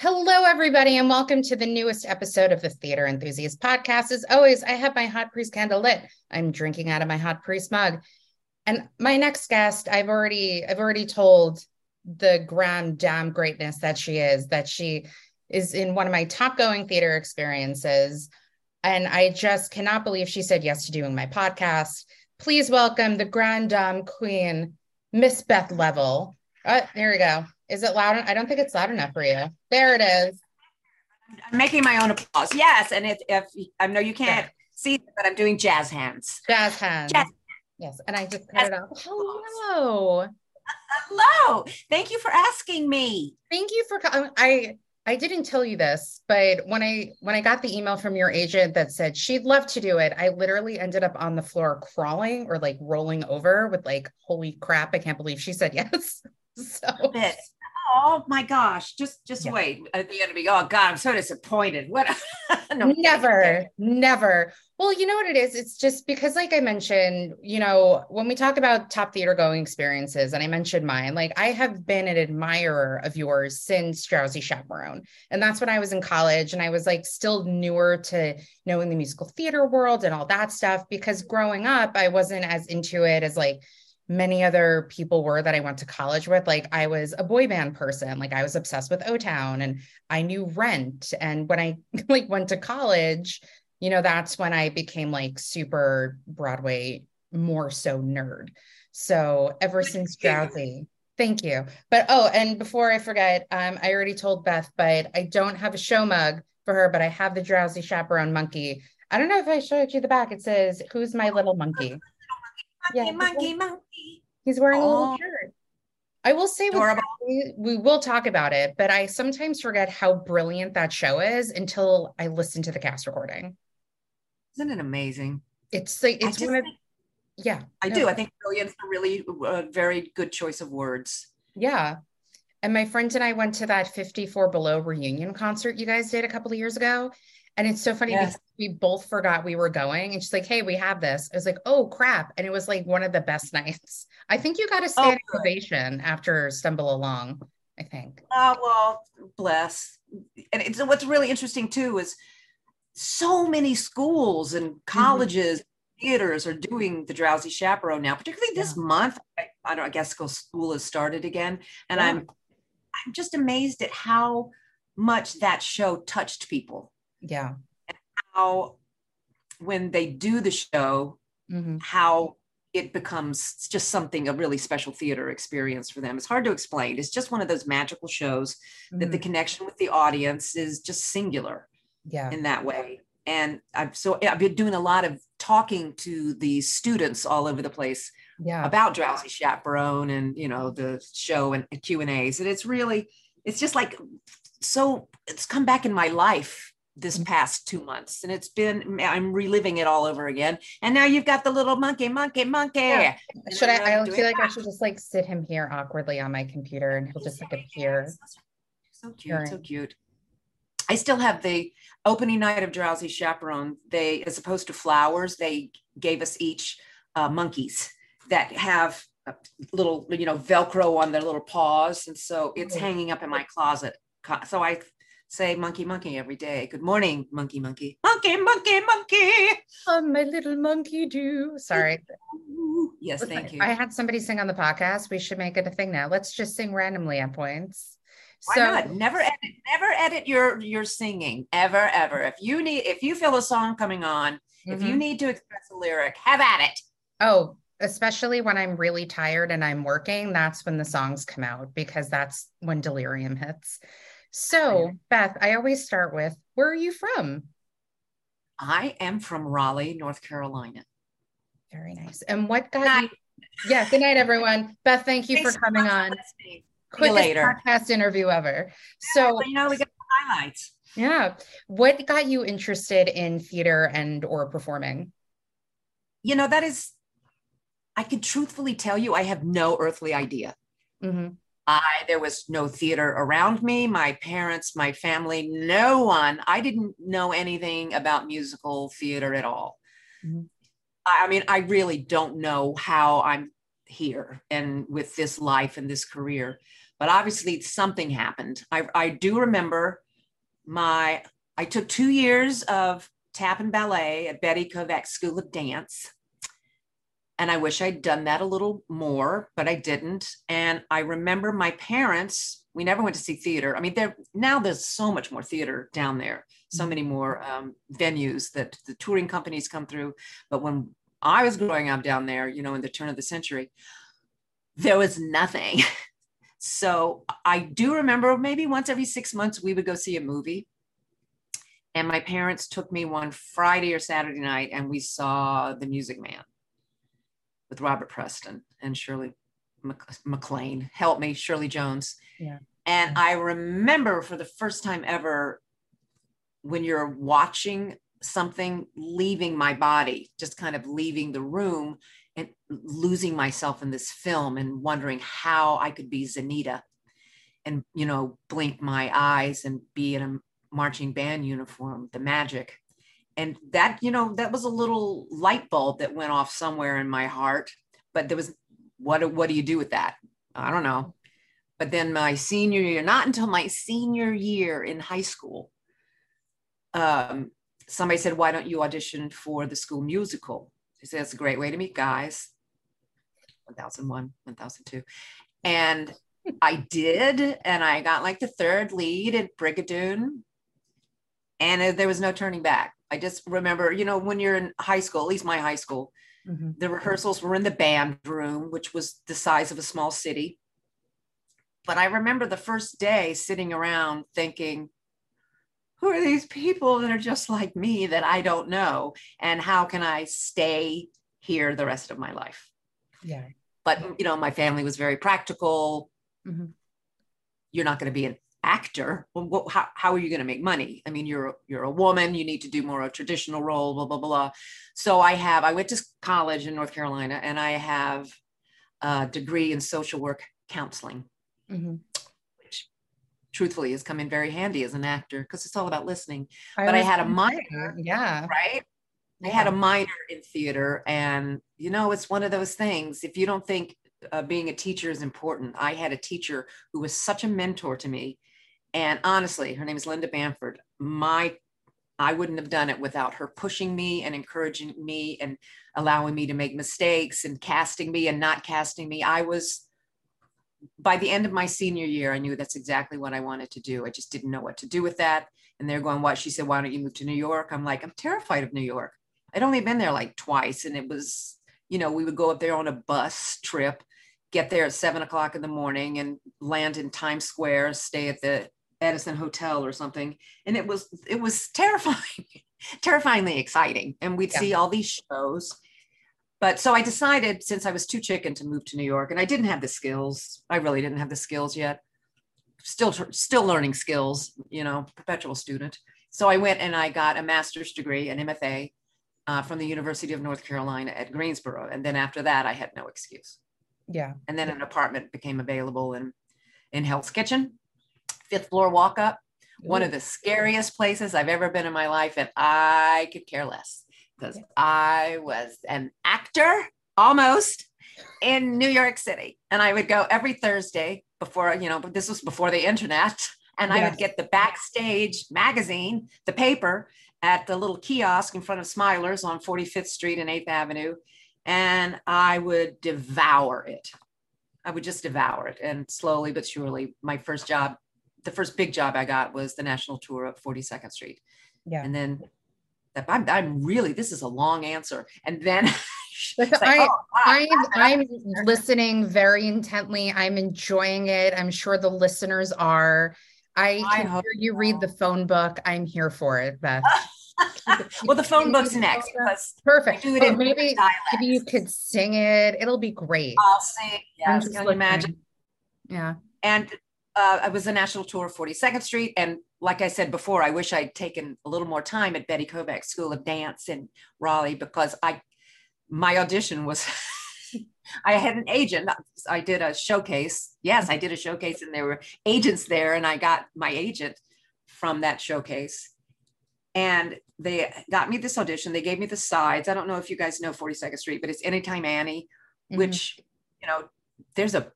Hello, everybody, and welcome to the newest episode of the Theater Enthusiast Podcast. As always, I have my hot priest candle lit. I'm drinking out of my hot priest mug. And my next guest, I've already, I've already told the grand damn greatness that she is, that she is in one of my top going theater experiences. And I just cannot believe she said yes to doing my podcast. Please welcome the grand dame queen, Miss Beth Leavel. Uh, there we go. Is it loud? I don't think it's loud enough for you. There it is. I'm making my own applause. Yes, and if, if I know you can't yeah. see, but I'm doing jazz hands. Jazz hands. Jazz. Yes, and I just cut jazz. it off. Hello. Hello. Thank you for asking me. Thank you for. I I didn't tell you this, but when I when I got the email from your agent that said she'd love to do it, I literally ended up on the floor crawling or like rolling over with like, holy crap, I can't believe she said yes. So oh my gosh, just just yeah. wait. At the end of me, oh God, I'm so disappointed. What no, never, never. Well, you know what it is? It's just because, like I mentioned, you know, when we talk about top theater going experiences, and I mentioned mine, like I have been an admirer of yours since Drowsy Chaperone. And that's when I was in college and I was like still newer to knowing the musical theater world and all that stuff because growing up, I wasn't as into it as like many other people were that I went to college with. Like I was a boy band person, like I was obsessed with O Town and I knew Rent. And when I like went to college, you know, that's when I became like super Broadway, more so nerd. So ever since Drowsy, thank you. But oh, and before I forget, um, I already told Beth, but I don't have a show mug for her, but I have the Drowsy Chaperone monkey. I don't know if I showed you the back. It says, Who's my little monkey? monkey, yeah, monkey, monkey. He's wearing oh. a little oh. shirt. I will say we, we will talk about it, but I sometimes forget how brilliant that show is until I listen to the cast recording. Isn't it amazing? It's like it's one of yeah. I no. do. I think brilliant's a really uh, very good choice of words. Yeah. And my friends and I went to that 54 Below reunion concert you guys did a couple of years ago. And it's so funny yes. because we both forgot we were going. And she's like, hey, we have this. I was like, oh, crap. And it was like one of the best nights. I think you got a standing oh, ovation after Stumble Along, I think. Oh, well, bless. And it's, what's really interesting too is so many schools and mm-hmm. colleges, mm-hmm. theaters are doing the Drowsy Chaperone now, particularly this yeah. month. I, I, don't I guess school has started again. And yeah. I'm, I'm just amazed at how much that show touched people yeah. And how when they do the show, mm-hmm. how it becomes just something a really special theater experience for them. It's hard to explain. It's just one of those magical shows mm-hmm. that the mm-hmm. connection with the audience is just singular. Yeah. In that way. And I've so I've been doing a lot of talking to the students all over the place yeah. about Drowsy Chaperone and you know the show and Q and A's. And it's really it's just like so it's come back in my life this mm-hmm. past two months and it's been i'm reliving it all over again. And now you've got the little monkey monkey monkey. Yeah. should i i feel like i should just like sit him here awkwardly on my computer and he'll just like appear so cute so cute. I still have the opening night of drowsy chaperone. They as opposed to flowers they gave us each uh, monkeys that have little you know velcro on their little paws and so it's hanging up in my closet. So i say monkey, monkey every day. Good morning, monkey, monkey, monkey, monkey, monkey. Oh, my little monkey do. Sorry. Yes, Listen, thank you. I had somebody sing on the podcast. We should make it a thing now. Let's just sing randomly at points. Why so, not? Never edit, never edit your your singing ever, ever. If you need, if you feel a song coming on, mm-hmm. if you mm-hmm. need to express a lyric, have at it. Oh, especially when I'm really tired and I'm working, that's when the songs come out because that's when delirium hits. So, Beth, I always start with where are you from? I am from Raleigh, North Carolina. Very nice. And what got you? Yeah, good night, everyone. Beth, thank you Thanks for coming so on. Quickest later. podcast interview ever. So, you know, we got highlights. Yeah. What got you interested in theater and or performing? You know, that is, I could truthfully tell you, I have no earthly idea. Mm-hmm. I there was no theater around me. My parents, my family, no one. I didn't know anything about musical theater at all. Mm-hmm. I, I mean, I really don't know how I'm here and with this life and this career. but obviously something happened. I, I do remember my, I took two years of tap and ballet at Betty Kovac School of Dance. And I wish I'd done that a little more, but I didn't. And I remember my parents, we never went to see theater. I mean, there now there's so much more theater down there, so many more um, venues that the touring companies come through. But when I was growing up down there, you know, in the turn of the century, there was nothing. so I do remember maybe once every six months we would go see a movie. And my parents took me one Friday or Saturday night and we saw The Music Man with Robert Preston and Shirley MacLaine. Help me, Shirley Jones. Yeah. And I remember for the first time ever when you're watching something leaving my body, just kind of leaving the room and losing myself in this film and wondering how I could be Zaneeta and, you know, blink my eyes and be in a marching band uniform, the magic. And that, you know, that was a little light bulb that went off somewhere in my heart. But there was, what, what do you do with that? I don't know. But then my senior year, not until my senior year in high school, um, somebody said, why don't you audition for the school musical? He said, it's a great way to meet guys. 1001, 1002. And I did. And I got like the third lead at Brigadoon and there was no turning back. I just remember, you know, when you're in high school, at least my high school, mm-hmm. the rehearsals were in the band room, which was the size of a small city. But I remember the first day sitting around thinking, who are these people that are just like me that I don't know? And how can I stay here the rest of my life? Yeah. But, you know, my family was very practical. Mm-hmm. You're not going to be an actor well, what, how, how are you going to make money i mean you're you're a woman you need to do more of a traditional role blah blah blah so i have i went to college in north carolina and i have a degree in social work counseling mm-hmm. which truthfully has come in very handy as an actor because it's all about listening I but i had a minor yeah right yeah. i had a minor in theater and you know it's one of those things if you don't think uh, being a teacher is important. I had a teacher who was such a mentor to me and honestly, her name is Linda Bamford. My I wouldn't have done it without her pushing me and encouraging me and allowing me to make mistakes and casting me and not casting me. I was by the end of my senior year, I knew that's exactly what I wanted to do. I just didn't know what to do with that. And they're going, what? She said, why don't you move to New York? I'm like, I'm terrified of New York. I'd only been there like twice. And it was, you know, we would go up there on a bus trip, get there at seven o'clock in the morning and land in Times Square, stay at the Edison Hotel or something, and it was it was terrifying, terrifyingly exciting. And we'd yeah. see all these shows. But so I decided since I was too chicken to move to New York, and I didn't have the skills. I really didn't have the skills yet. Still, still learning skills. You know, perpetual student. So I went and I got a master's degree, an MFA, uh, from the University of North Carolina at Greensboro. And then after that, I had no excuse. Yeah. And then an apartment became available in in Hell's Kitchen fifth floor walk up, Ooh. one of the scariest places I've ever been in my life. And I could care less because I was an actor almost in New York City. And I would go every Thursday before, you know, this was before the internet. And yes. I would get the backstage magazine, the paper at the little kiosk in front of Smiler's on 45th Street and 8th Avenue. And I would devour it. I would just devour it. And slowly but surely, my first job the first big job I got was the national tour of 42nd Street. Yeah. And then I'm, I'm really, this is a long answer. And then like, I, oh, I'm, I'm listening very intently. I'm enjoying it. I'm sure the listeners are. I can I hear you so. read the phone book. I'm here for it, Beth. well, the phone book's next. Perfect. Do it in maybe, maybe you could sing it. It'll be great. I'll sing. Yeah, can you imagine? Yeah. And uh, I was a national tour of 42nd Street. And like I said before, I wish I'd taken a little more time at Betty Kovac School of Dance in Raleigh because I, my audition was, I had an agent. I did a showcase. Yes, I did a showcase and there were agents there and I got my agent from that showcase. And they got me this audition. They gave me the sides. I don't know if you guys know 42nd Street, but it's Anytime Annie, mm-hmm. which, you know, there's a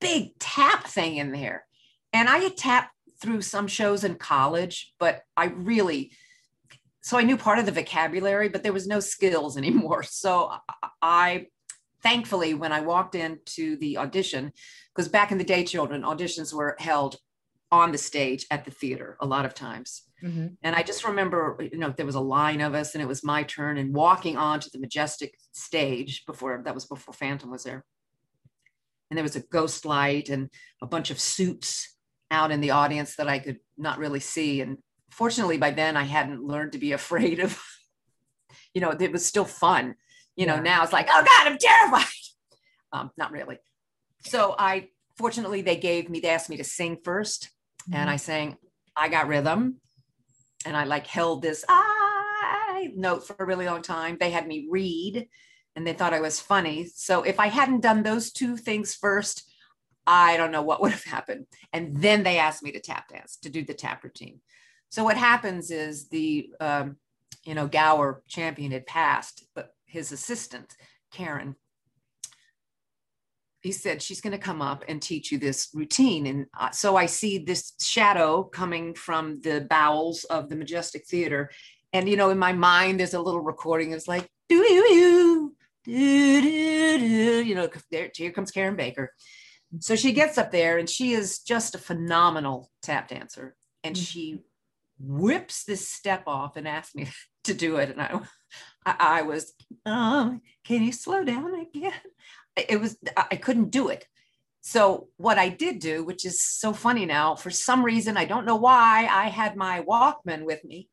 big tap thing in there. And I had tapped through some shows in college, but I really, so I knew part of the vocabulary, but there was no skills anymore. So I, thankfully, when I walked into the audition, because back in the day, children, auditions were held on the stage at the theater a lot of times. Mm-hmm. And I just remember, you know, there was a line of us and it was my turn and walking onto the majestic stage before that was before Phantom was there. And there was a ghost light and a bunch of suits out in the audience that I could not really see. And fortunately, by then I hadn't learned to be afraid of, you know, it was still fun. You know, now it's like, oh God, I'm terrified. Um, not really. So I, fortunately, they gave me, they asked me to sing 1st mm-hmm. and I sang, I got rhythm. And I like held this I note for a really long time. They had me read and they thought I was funny. So if I hadn't done those two things first, I don't know what would have happened. And then they asked me to tap dance, to do the tap routine. So what happens is the, um, you know, Gower Champion had passed, but his assistant, Karen, he said she's going to come up and teach you this routine and uh, so i see this shadow coming from the bowels of the majestic theater and you know in my mind there's a little recording it's like do you do do do you know there here comes Karin Baker so she gets up there and she is just a phenomenal tap dancer. And mm-hmm. she whips this step off and asks me to do it. And I, I, I was, um, can you slow down again? It was, I couldn't do it. So what I did do, which is so funny now, for some reason, I don't know why, I had my Walkman with me.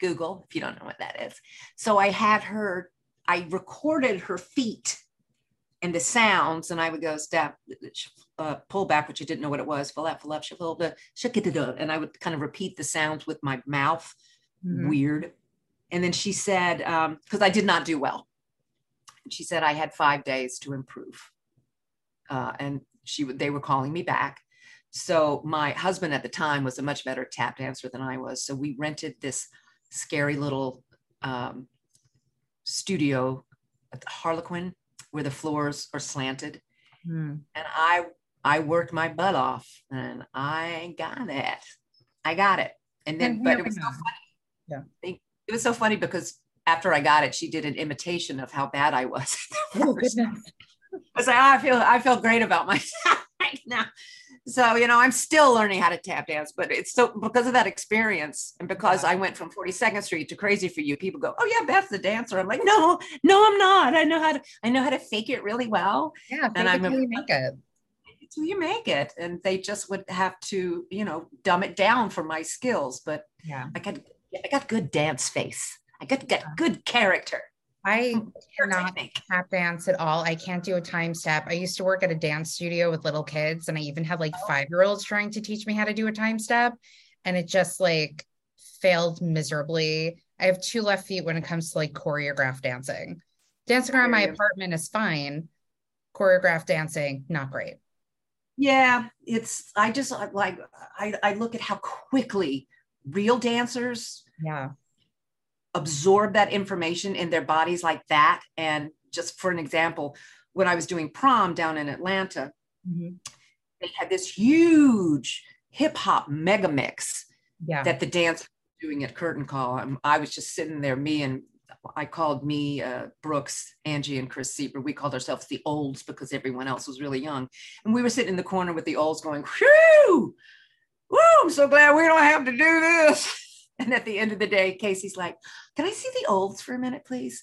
Google, if you don't know what that is. So I had her, I recorded her feet and the sounds, and I would go step, uh, pull back, which I didn't know what it was, fill out, fill up, shuffle, and I would kind of repeat the sounds with my mouth, mm-hmm. weird. And then she said, because um, I did not do well, she said I had five days to improve, uh, and she would, they were calling me back. So my husband at the time was a much better tap dancer than I was. So we rented this scary little um, studio at Harlequin where the floors are slanted. Mm. And I I worked my butt off and I got it. I got it. And then, but it was so funny. Yeah. It was so funny because after I got it, she did an imitation of how bad I was. oh, goodness. I was like, oh, I feel I feel great about myself right now. So, you know, I'm still learning how to tap dance, but it's so because of that experience and because yeah. I went from 42nd Street to Crazy for You, people go, Oh yeah, Beth's the dancer. I'm like, no, no, I'm not. I know how to I know how to fake it really well. Yeah, and I'm you make it. Until you make it. And they just would have to, you know, dumb it down for my skills. But yeah, I got I got good dance face. I got, got good character. I cannot tap dance at all. I can't do a time step. I used to work at a dance studio with little kids, and I even had like oh. five year olds trying to teach me how to do a time step. And it just like failed miserably. I have two left feet when it comes to like choreographed dancing. Dancing around my apartment is fine. Choreographed dancing, not great. Yeah, it's, I just like, I, I look at how quickly real dancers yeah absorb that information in their bodies like that. And just for an example, when I was doing prom down in Atlanta, mm-hmm. they had this huge hip hop mega mix yeah. that the dance was doing at curtain call. I'm, I was just sitting there, me and I called me, uh, Brooks, Angie, and Chris Sieber. We called ourselves the olds because everyone else was really young. And we were sitting in the corner with the olds going, whew, woo, I'm so glad we don't have to do this. And at the end of the day, Casey's like, Can I see the olds for a minute, please?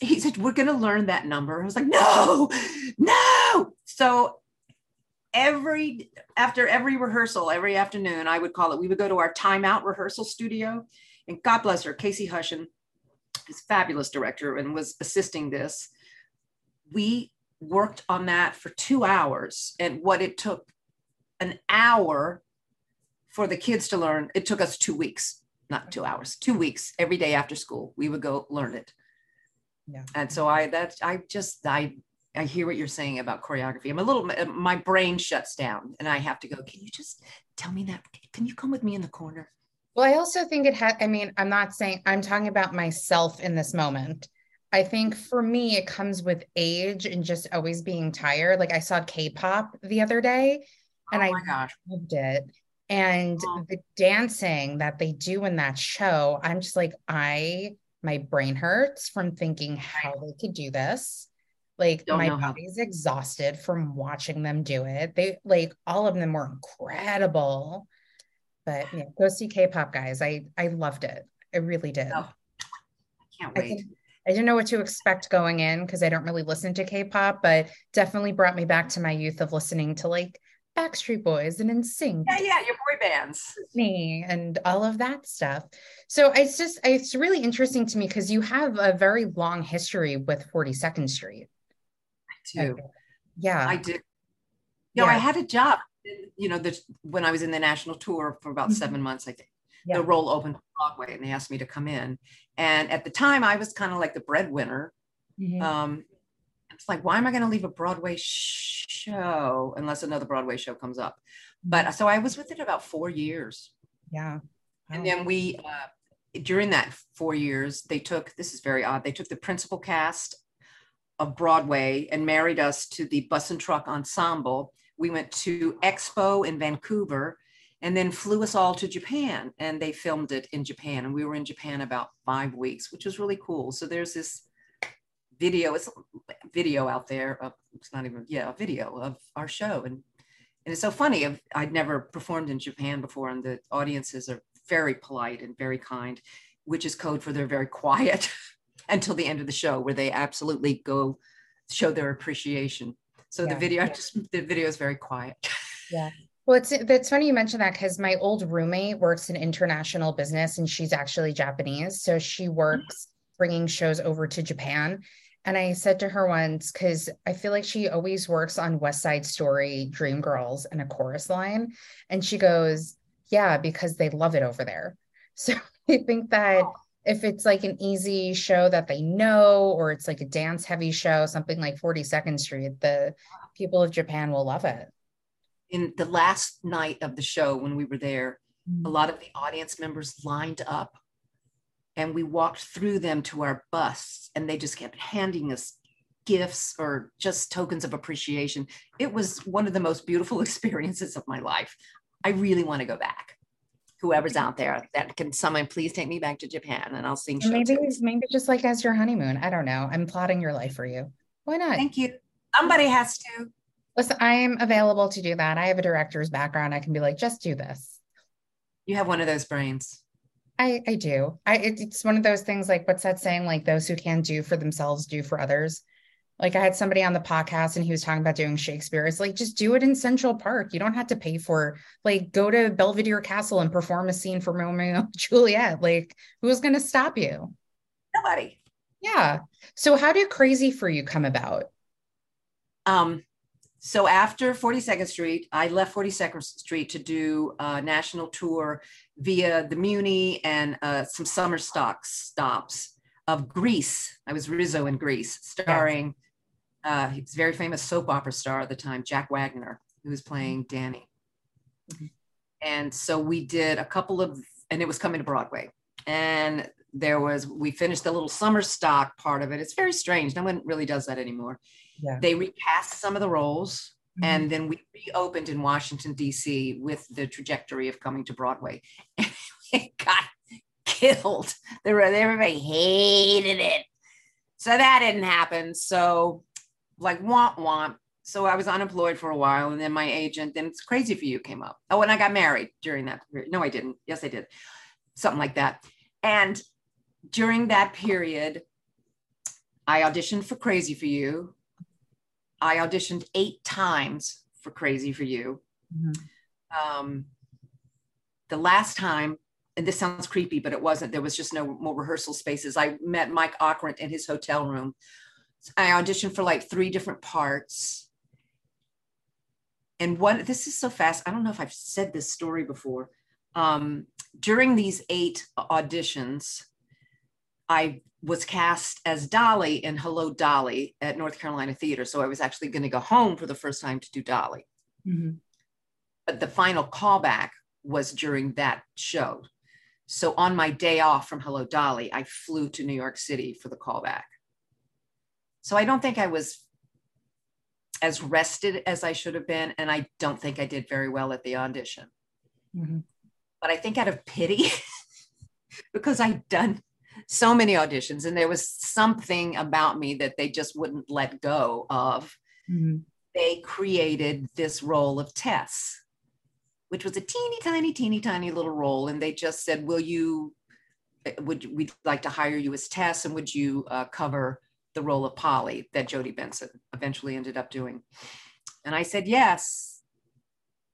He said, We're going to learn that number. I was like, No, no. So every after every rehearsal, every afternoon, I would call it, we would go to our timeout rehearsal studio. And God bless her, Casey Hushion is fabulous director and was assisting this. We worked on that for two hours. And what it took an hour for the kids to learn, it took us two weeks, not two hours, two weeks every day after school. We would go learn it. Yeah. And so I, that I just, I, I hear what you're saying about choreography. I'm a little, my brain shuts down and I have to go, can you just tell me that? Can you come with me in the corner? Well, I also think it had, I mean, I'm not saying, I'm talking about myself in this moment. I think for me, it comes with age and just always being tired. Like I saw K-pop the other day and oh I gosh. loved it. And oh. the dancing that they do in that show, I'm just like, I my brain hurts from thinking how they could do this. Like Don't my body's exhausted from watching them do it. They like all of them were incredible. But yeah, go see K-pop guys. I I loved it. I really did. Oh, I can't wait. I, I didn't know what to expect going in because I don't really listen to K-pop, but definitely brought me back to my youth of listening to like Backstreet Boys and NSYNC. Yeah, yeah, your boy bands. Me and all of that stuff. So it's just it's really interesting to me because you have a very long history with 42nd Street. I do. Yeah. I did. You know, yeah. I had a job, you know, the, when I was in the national tour for about mm-hmm. seven months, I think. Yeah. The role opened Broadway and they asked me to come in. And at the time I was kind of like the breadwinner. Mm-hmm. Um, it's like, why am I going to leave a Broadway show unless another Broadway show comes up? But so I was with it about four years. Yeah. And then we, uh, during that four years, they took, this is very odd, they took the principal cast of Broadway and married us to the bus and truck ensemble. We went to Expo in Vancouver and then flew us all to Japan and they filmed it in Japan. And we were in Japan about five weeks, which was really cool. So there's this video it's video out there of, it's not even yeah a video of our show. And and it's so funny i'd never performed in japan before and the audiences are very polite and very kind which is code for they're very quiet until the end of the show where they absolutely go show their appreciation. So yeah, the video yeah. just the video is very quiet. Yeah. Well, it's it's funny you mentioned that because my old roommate works in international business and she's actually Japanese, so she works bringing shows over to Japan. And I said to her once, because I feel like she always works on West Side Story, Dreamgirls, and a chorus line. And she goes, Yeah, because they love it over there. So I think that oh. if it's like an easy show that they know, or it's like a dance heavy show, something like 42nd Street, the people of Japan will love it. In the last night of the show, when we were there, mm-hmm. a lot of the audience members lined up and we walked through them to our bus and they just kept handing us gifts or just tokens of appreciation. It was one of the most beautiful experiences of my life. I really want to go back. Whoever's out there that can someone please take me back to japan and i'll sing maybe maybe just like as your honeymoon i don't know. I'm plotting your life for you. Why not? Thank you. Somebody has to. Listen i am available to do that. I have a director's background. I can be like just do this. You have one of those brains I, I do. I it's one of those things like what's that saying? Like those who can do for themselves do for others. Like I had somebody on the podcast and he was talking about doing Shakespeare. It's like just do it in Central Park. You don't have to pay for like go to Belvedere Castle and perform a scene for Romeo and Juliet. Like who's gonna stop you? Nobody. Yeah. So how did Crazy for You come about? Um, so after 42nd Street, I left 42nd Street to do a national tour via the Muny and uh, some summer stock stops of Grease. I was Rizzo in Grease, starring uh, he's very famous soap opera star at the time, Jack Wagner, who was playing Danny. Mm-hmm. And so we did a couple of, and it was coming to Broadway. And there was, we finished the little summer stock part of it. It's very strange. No one really does that anymore yeah. they recast some of the roles mm-hmm. and then we reopened in washington d.c with the trajectory of coming to broadway and it got killed everybody hated it so that didn't happen so like want want so I was unemployed for a while, and then my agent, then it's crazy for you came up. Oh, and I got married during that period. No, I didn't. Yes, I did. Something like that. And during that period, I auditioned for Crazy for You. I auditioned eight times for Crazy for You. Mm-hmm. Um, the last time, and this sounds creepy, but it wasn't. There was just no more rehearsal spaces. I met Mike Ockrent in his hotel room. I auditioned for like three different parts. And one, this is so fast. I don't know if I've said this story before. Um, during these eight auditions, I was cast as Dolly in Hello Dolly at North Carolina Theater. So I was actually going to go home for the first time to do Dolly. Mm-hmm. But the final callback was during that show. So on my day off from Hello Dolly, I flew to New York City for the callback. So I don't think I was as rested as I should have been. And I don't think I did very well at the audition. Mm-hmm. But I think out of pity, because I'd done so many auditions and there was something about me that they just wouldn't let go of, mm-hmm. they created this role of Tess, which was a teeny tiny, teeny tiny little role. And they just said, Will you, would we'd like to hire you as Tess and would you uh, cover the role of Polly that Jodi Benson eventually ended up doing. And I said, yes.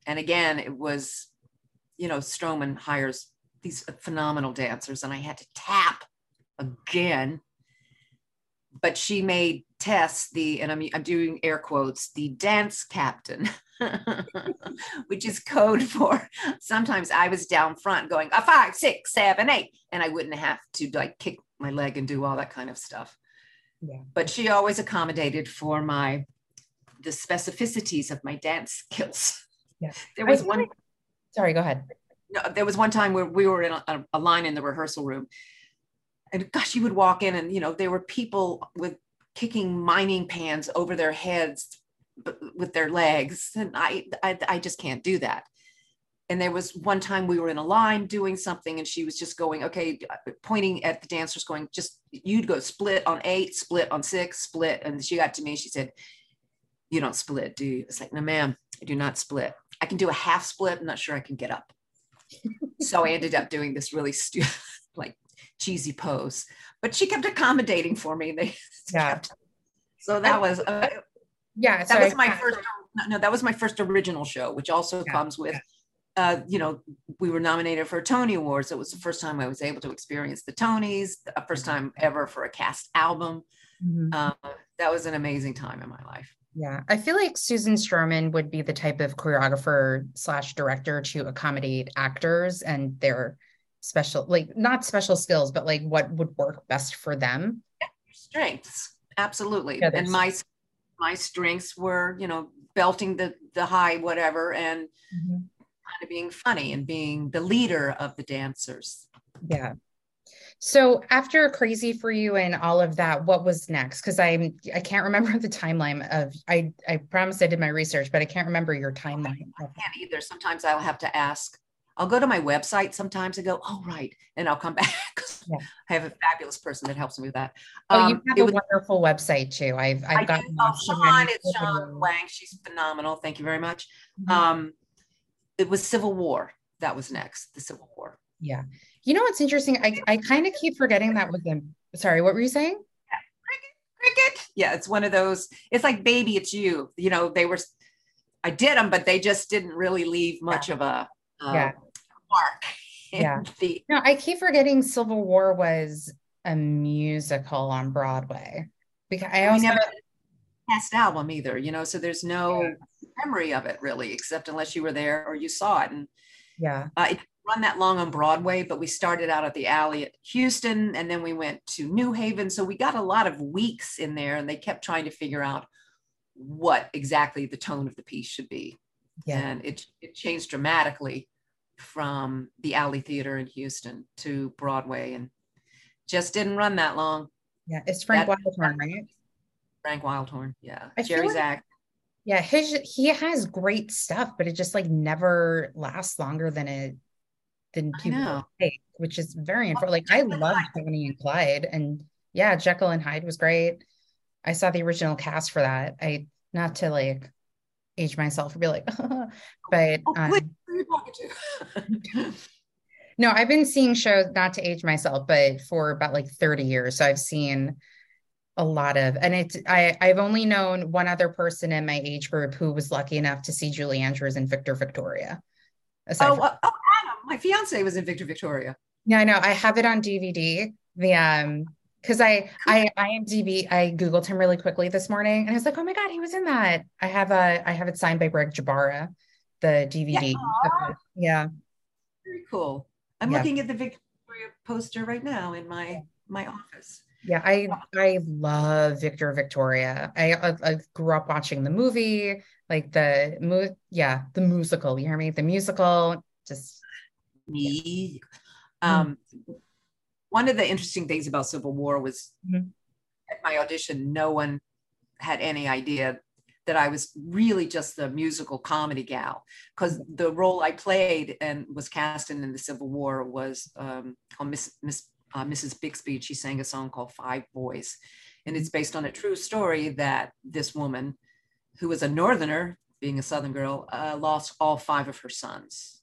And again, it was, you know, Stroman hires these phenomenal dancers, and I had to tap again. But she made Tess the, and I'm, I'm doing air quotes, the dance captain, which is code for sometimes I was down front going a five, six, seven, eight, and I wouldn't have to like kick my leg and do all that kind of stuff. Yeah. But she always accommodated for my the specificities of my dance skills. Yeah. There was one. Like, sorry, go ahead. No, there was one time where we were in a, a line in the rehearsal room, and gosh, you would walk in, and you know there were people with kicking mining pans over their heads with their legs, and I, I, I just can't do that. And there was one time we were in a line doing something and she was just going okay uh, pointing at the dancers going just you'd go split on eight split on six split. And she got to me she said you don't split do you? It's like no ma'am i do not split. I can do a half split. I'm not sure i can get up. So i ended up doing this really stupid, like cheesy pose but she kept accommodating for me they yeah kept, so that was uh, yeah that was my first no that was my first original show which also yeah. comes with uh, you know, we were nominated for Tony Awards. It was the first time I was able to experience the Tonys, the first time ever for a cast album. Mm-hmm. Uh, that was an amazing time in my life. Yeah, I feel like Susan Stroman would be the type of choreographer slash director to accommodate actors and their special, like not special skills, but like what would work best for them. Yeah, strengths, absolutely. Yeah, and my my strengths were, you know, belting the the high whatever and mm-hmm kind of being funny and being the leader of the dancers. Yeah. So after Crazy for You and all of that, what was next? Because I'm I can't remember the timeline of I I promise I did my research, but I can't remember your timeline. I can't either. Sometimes I'll have to ask. I'll go to my website sometimes and go, oh right, and I'll come back. Yeah. I have a fabulous person that helps me with that. Oh, you um, have a was, wonderful website too. I've I've got oh, Sean, it's Sean Wang. She's phenomenal. Thank you very much. Mm-hmm. Um, it was Civil War. That was next, the Civil War. Yeah. You know what's interesting? I, I kind of keep forgetting that was them. Sorry, what were you saying? Yeah. Cricket, cricket. Yeah, it's one of those. It's like baby, it's you. You know, they were. I did them, but they just didn't really leave much yeah. of a yeah. mark. Yeah. The, no, I keep forgetting Civil War was a musical on Broadway because I also never cast album either. You know, so there's no. Yeah memory of it really, except unless you were there or you saw it. And yeah, uh, it run that long on Broadway, but we started out at the alley at Houston and then we went to New Haven. So we got a lot of weeks in there and they kept trying to figure out what exactly the tone of the piece should be. Yeah. And it, it changed dramatically from the alley theater in Houston to Broadway and just didn't run that long. Yeah. It's Frank that, Wildhorn, right? Frank Wildhorn. Yeah. I Jerry like, Zak. Yeah, his he has great stuff, but it just like never lasts longer than it than people take, which is very important. Like I love Bonnie and Clyde, and yeah, Jekyll and Hyde was great. I saw the original cast for that. I not to like age myself or be like, but oh, oh, no, I've been seeing shows not to age myself, but for about like 30 years. So I've seen a lot of and it's I I've only known one other person in my age group who was lucky enough to see Julie Andrews and Victor Victoria. Oh, from- uh, oh, Adam, my fiance was in Victor Victoria. Yeah, I know. I have it on DVD. The um because I I IMDb I googled him really quickly this morning and I was like, oh my god, he was in that. I have a I have it signed by Greg Jbara, the DVD. Yeah, yeah. very cool. I'm yeah. looking at the Victoria poster right now in my my office. Yeah, I I love Victor Victoria. I, I, I grew up watching the movie, like the mo- yeah, the musical. You hear me? The musical, just me. Yeah. Um, one of the interesting things about Civil War was mm-hmm. at my audition, no one had any idea that I was really just the musical comedy gal because the role I played and was cast in, in the Civil War was um, called Miss, Miss uh, Mrs. Bixby. She sang a song called Five Boys. And it's based on a true story that this woman, who was a Northerner, being a Southern girl, uh, lost all five of her sons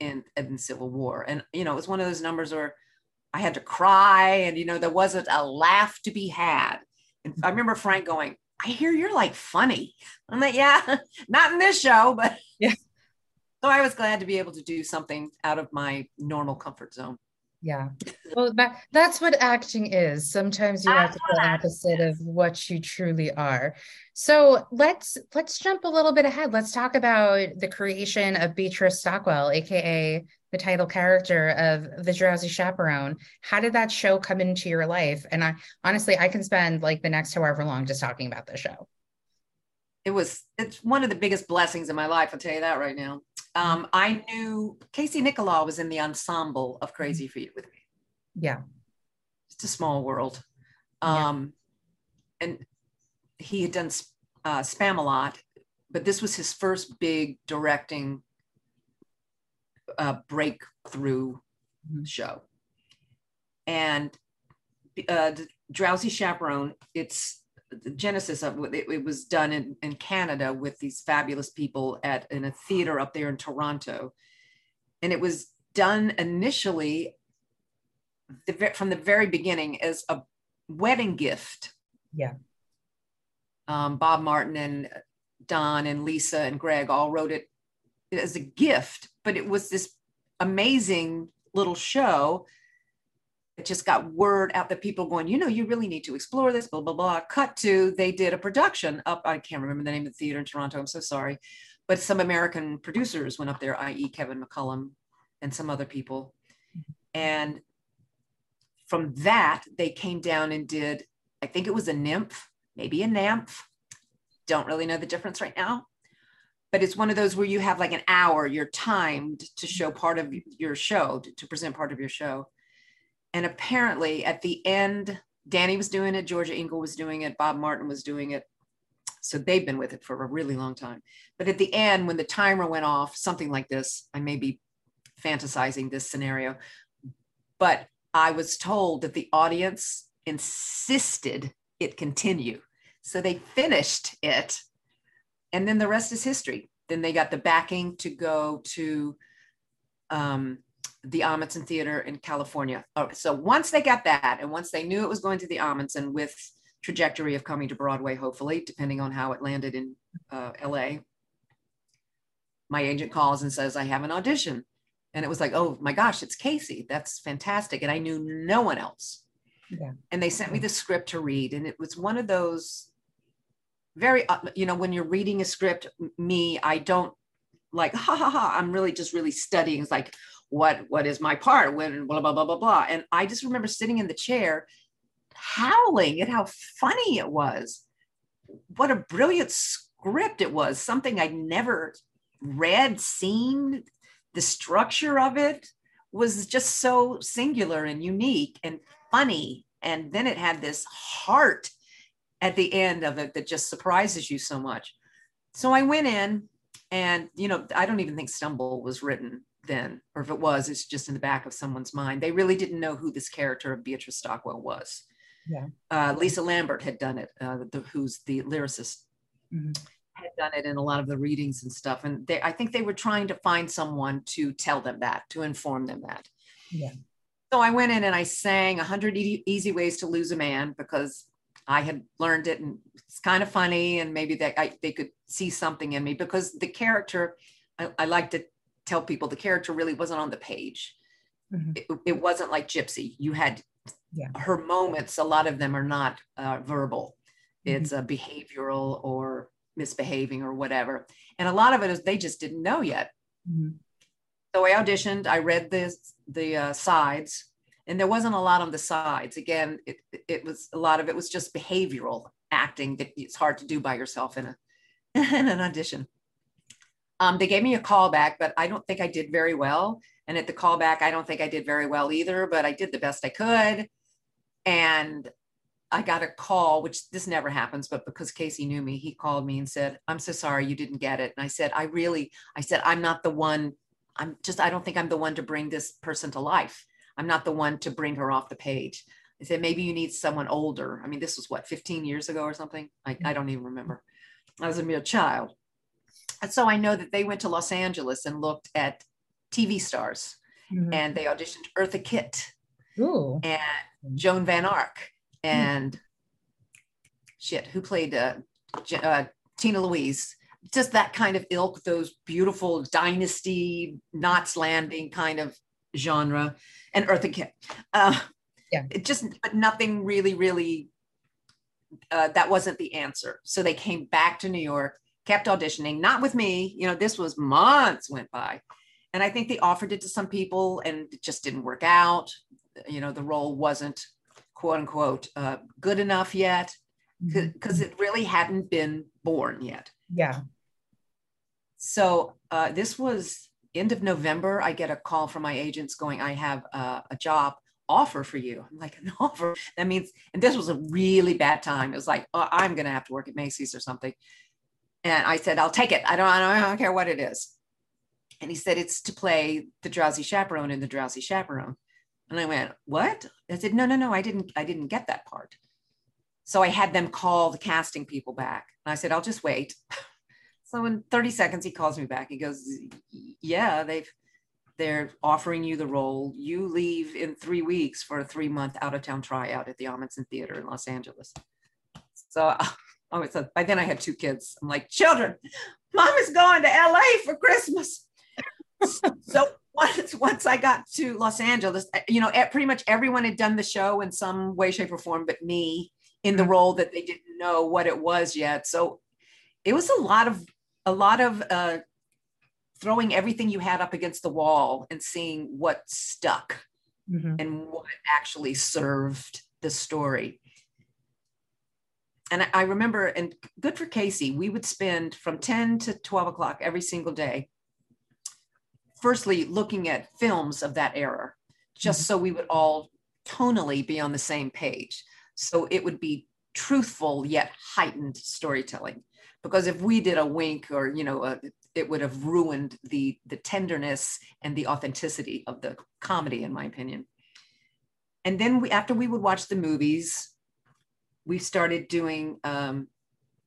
in, in the Civil War. And, you know, it was one of those numbers where I had to cry and, you know, there wasn't a laugh to be had. And I remember Frank going, I hear you're like funny. I'm like, yeah, not in this show, but yeah. So I was glad to be able to do something out of my normal comfort zone. Yeah. Well, that, that's what acting is. Sometimes you have to go opposite of what you truly are. So let's let's jump a little bit ahead. Let's talk about the creation of Beatrice Stockwell, aka the title character of The Drowsy Chaperone. How did that show come into your life? And I honestly I can spend like the next however long just talking about the show. It was it's one of the biggest blessings in my life, I'll tell you that right now. Um, I knew Casey Nicholaw was in the ensemble of Crazy Feet with me. Yeah. It's a small world. Um, yeah. And he had done uh, lot, but this was his first big directing uh, breakthrough mm-hmm. show. And uh, Drowsy Chaperone, it's the genesis of it, it was done in, in Canada with these fabulous people at in a theater up there in Toronto. And it was done initially the, from the very beginning as a wedding gift. Yeah. Um, Bob Martin and Don and Lisa and Greg all wrote it as a gift, but it was this amazing little show it just got word out that people going, you know, you really need to explore this, blah, blah, blah. Cut to they did a production up, I can't remember the name of the theater in Toronto, I'm so sorry. But some American producers went up there, i.e., Kevin McCollum and some other people. And from that, they came down and did, I think it was a nymph, maybe a nymph. Don't really know the difference right now. But it's one of those where you have like an hour, you're timed to show mm-hmm. part of your show, to, to present part of your show and apparently at the end, Danny was doing it, Georgia Engel was doing it, Bob Martin was doing it. So they've been with it for a really long time. But at the end, when the timer went off, something like this, I may be fantasizing this scenario, but I was told that the audience insisted it continue. So they finished it. And then the rest is history. Then they got the backing to go to um, the Ahmanson Theater in California. Okay, so once they got that, and once they knew it was going to the Ahmanson with trajectory of coming to Broadway, hopefully, depending on how it landed in uh, LA, my agent calls and says, I have an audition. And it was like, oh my gosh, it's Casey. That's fantastic. And I knew no one else. Yeah. And they sent me the script to read. And it was one of those very, uh, you know, when you're reading a script, me, I don't like, ha ha ha. I'm really just really studying. It's like, what what is my part when blah blah blah blah blah and i just remember sitting in the chair howling at how funny it was what a brilliant script it was something i'd never read seen the structure of it was just so singular and unique and funny and then it had this heart at the end of it that just surprises you so much so i went in and you know i don't even think stumble was written then, or if it was, it's just in the back of someone's mind. They really didn't know who this character of Beatrice Stockwell was. Yeah. Uh, Lisa Lambert had done it, uh, the, who's the lyricist, mm-hmm. had done it in a lot of the readings and stuff. And they, I think they were trying to find someone to tell them that, to inform them that. Yeah. So I went in and I sang 100 Easy Ways to Lose a Man because I had learned it and it's kind of funny and maybe they, I, they could see something in me because the character, I, I like to tell people the character really wasn't on the page. Mm-hmm. It, it, wasn't like Gypsy. You had yeah. her moments. A lot of them are not uh, verbal. Mm-hmm. It's a behavioral or misbehaving or whatever. And a lot of it is they just didn't know yet. Mm-hmm. So I auditioned. I read the the uh, sides, and there wasn't a lot on the sides. Again, it it was a lot of it was just behavioral acting that it's hard to do by yourself in a in an audition. Um, they gave me a callback, but I don't think I did very well. And at the callback, I don't think I did very well either, but I did the best I could. And I got a call, which this never happens, but because Casey knew me, he called me and said, I'm so sorry you didn't get it. And I said, I really, I said, I'm not the one, I'm just, I don't think I'm the one to bring this person to life. I'm not the one to bring her off the page. I said, maybe you need someone older. I mean, this was what, 15 years ago or something? I, I don't even remember. I was a mere child. And so I know that they went to Los Angeles and looked at TV stars mm-hmm. and they auditioned Eartha Kitt Ooh. and Joan Van Ark and mm-hmm. shit, who played uh, uh, Tina Louise? Just that kind of ilk, those beautiful dynasty, Knots Landing kind of genre, and Eartha Kitt. Uh, yeah. It just, but nothing really, really, uh, that wasn't the answer. So they came back to New York, kept auditioning, not with me. You know, this was months went by. And I think they offered it to some people and it just didn't work out. You know, the role wasn't quote unquote uh, good enough yet because mm-hmm. it really hadn't been born yet. Yeah. So uh, this was end of November. I get a call from my agents going, I have uh, a job offer for you. I'm like, an offer? That means, and this was a really bad time. It was like, oh, I'm going to have to work at Macy's or something. And I said, I'll take it. I don't, I don't, I don't care what it is. And he said, it's to play the drowsy chaperone in the drowsy chaperone. And I went, what? I said, no, no, no, I didn't, I didn't get that part. So I had them call the casting people back. And I said, I'll just wait. So in 30 seconds, he calls me back. He goes, yeah, they've, they're offering you the role. You leave in three weeks for a three month out of town tryout at the Ahmanson Theater in Los Angeles. So oh, a, by then I had two kids. I'm like, children, mom is going to LA for Christmas. so once, once I got to Los Angeles, you know, pretty much everyone had done the show in some way, shape, or form, but me in the mm-hmm. role that they didn't know what it was yet. So it was a lot of a lot of uh, throwing everything you had up against the wall and seeing what stuck mm-hmm. and what actually served the story. And I remember, and good for Casey, we would spend from 10 to 12 o'clock every single day, firstly, looking at films of that era, just mm-hmm. so we would all tonally be on the same page. So it would be truthful yet heightened storytelling. Because if we did a wink or you know a, it would have ruined the the tenderness and the authenticity of the comedy in my opinion. And then we after we would watch the movies we started doing um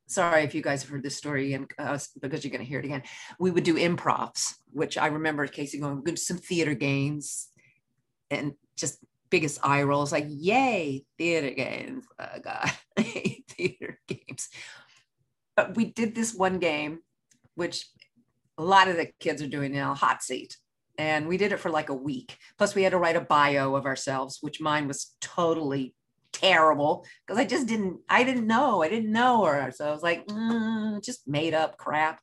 sorry if you guys have heard this story and uh, because you're going to hear it again. We would do improvs which i remember casey going to some theater games and just biggest eye rolls like yay theater games oh god theater games but we did this one game which a lot of the kids are doing now, hot seat. And we did it for like a week. Plus, we had to write a bio of ourselves, which mine was totally terrible because I just didn't, I didn't know, I didn't know her. So I was like, mm, just made up crap.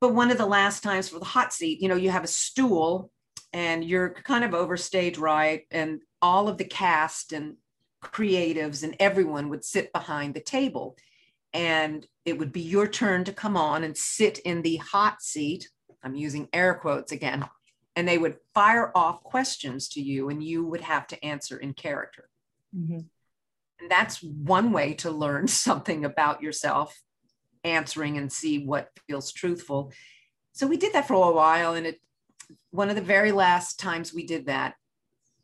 But one of the last times for the hot seat, you know, you have a stool and you're kind of over stage right. And all of the cast and creatives and everyone would sit behind the table and it would be your turn to come on and sit in the hot seat. I'm using air quotes again. And they would fire off questions to you, and you would have to answer in character. Mm-hmm. And that's one way to learn something about yourself, answering and see what feels truthful. So we did that for a while. And it, one of the very last times we did that,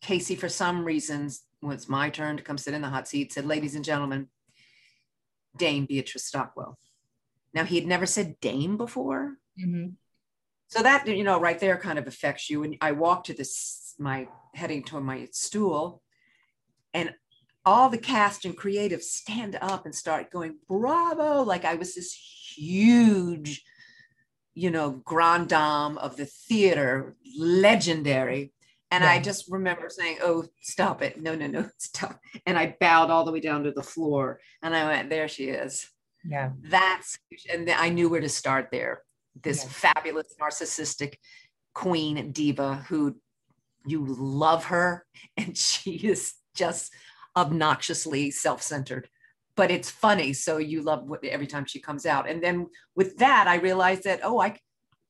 Casey, for some reasons, when it's my turn to come sit in the hot seat, said, Ladies and gentlemen, Dame Beatrice Stockwell. Now, he had never said Dame before. Mm-hmm. So that, you know, right there kind of affects you. And I walked to this, my heading to my stool, and all the cast and creatives stand up and start going, bravo. Like I was this huge, you know, grand dame of the theater, legendary. And yeah. I just remember saying, Oh, stop it. No, no, no, stop. And I bowed all the way down to the floor. And I went, There she is. Yeah. That's, and I knew where to start there. This yeah. fabulous narcissistic queen diva who you love her and she is just obnoxiously self-centered but it's funny so you love what, every time she comes out and then with that i realized that oh i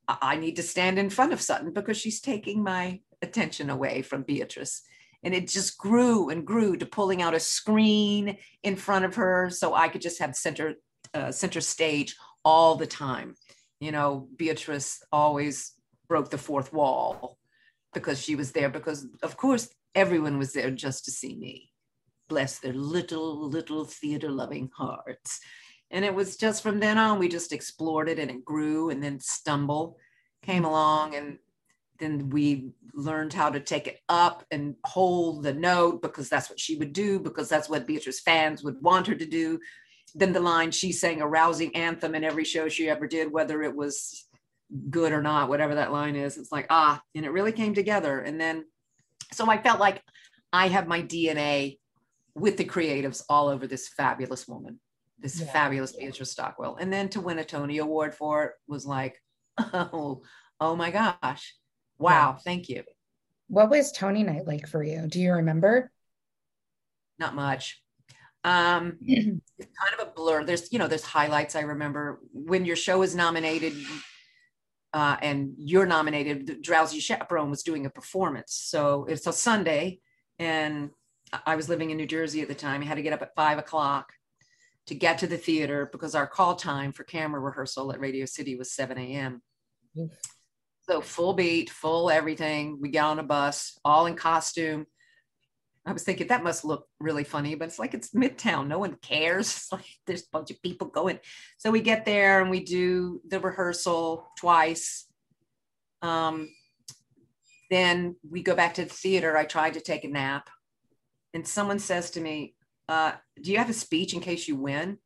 i need to stand in front of sutton because she's taking my attention away from Beatrice. and it just grew and grew to pulling out a screen in front of her so I could just have center uh, center stage all the time. You know, Beatrice always broke the fourth wall because she was there because of course everyone was there just to see me. Bless their little little theater loving hearts. And it was just from then on we just explored it and it grew and then stumble came along and then we learned how to take it up and hold the note because that's what she would do because that's what Beatrice fans would want her to do. Then the line she sang a rousing anthem in every show she ever did, whether it was good or not, whatever that line is. It's like ah, and it really came together. And then, so I felt like I have my DNA with the creatives all over this fabulous woman, this yeah. fabulous Beatrice Stockwell. And then to win a Tony Award for it was like, oh, oh my gosh Wow, yeah. thank you. What was Tony night like for you? Do you remember? Not much. Um, it's kind of a blur. There's, you know, there's highlights. I remember when your show was nominated uh, and you're nominated, the Drowsy Chaperone was doing a performance. So it's a Sunday and I was living in New Jersey at the time. I had to get up at five o'clock to get to the theater because our call time for camera rehearsal at Radio City was 7 a.m. So full beat, full everything. We get on a bus, all in costume. I was thinking that must look really funny, but it's like it's Midtown. No one cares. It's like there's a bunch of people going. So we get there and we do the rehearsal twice. Um, then we go back to the theater. I tried to take a nap, and someone says to me, uh, "Do you have a speech in case you win?"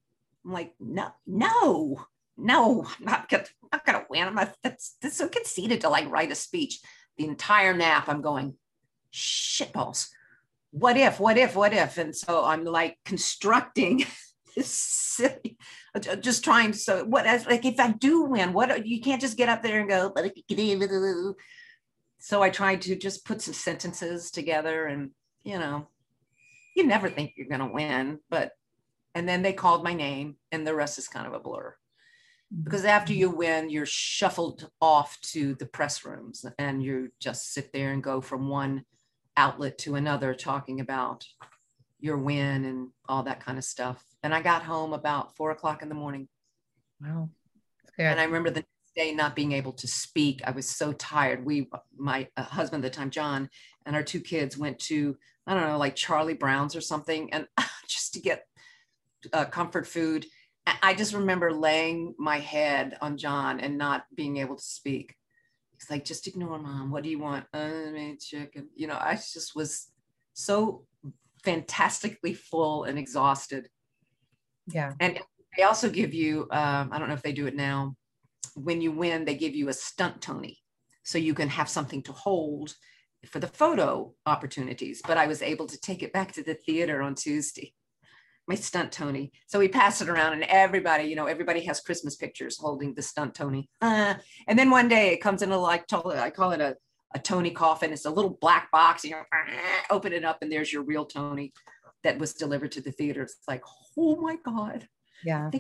I'm like, "No, no, no, I'm not gonna, I'm not gonna win. I'm not, that's, that's so conceited to like write a speech. The entire nap, I'm going, shitballs. What if, what if, what if? And so I'm like constructing this silly, just trying so what, like if I do win, what, you can't just get up there and go, so I tried to just put some sentences together and, you know, you never think you're going to win, but, and then they called my name and the rest is kind of a blur. Because after you win you're shuffled off to the press rooms and you just sit there and go from one outlet to another talking about your win and all that kind of stuff. And i got home about four o'clock in the morning. Wow. And i remember the next day not being able to speak. I was so tired. We my husband at the time john and our two kids went to i don't know like charlie brown's or something and just to get uh, comfort food I just remember laying my head on John and not being able to speak. He's like, just ignore mom. What do you want? Uh, I made chicken. You know, I just was so fantastically full and exhausted. Yeah. And they also give you, um, I don't know if they do it now, when you win, they give you a stunt Tony. So you can have something to hold for the photo opportunities. But I was able to take it back to the theater on Tuesday my stunt Tony. So we pass it around, and everybody, you know, everybody has Christmas pictures holding the stunt Tony. Uh, and then one day it comes in a like I call it a a Tony coffin. It's a little black box. You know, open it up, and there's your real Tony that was delivered to the theater. It's like, oh my god. Yeah.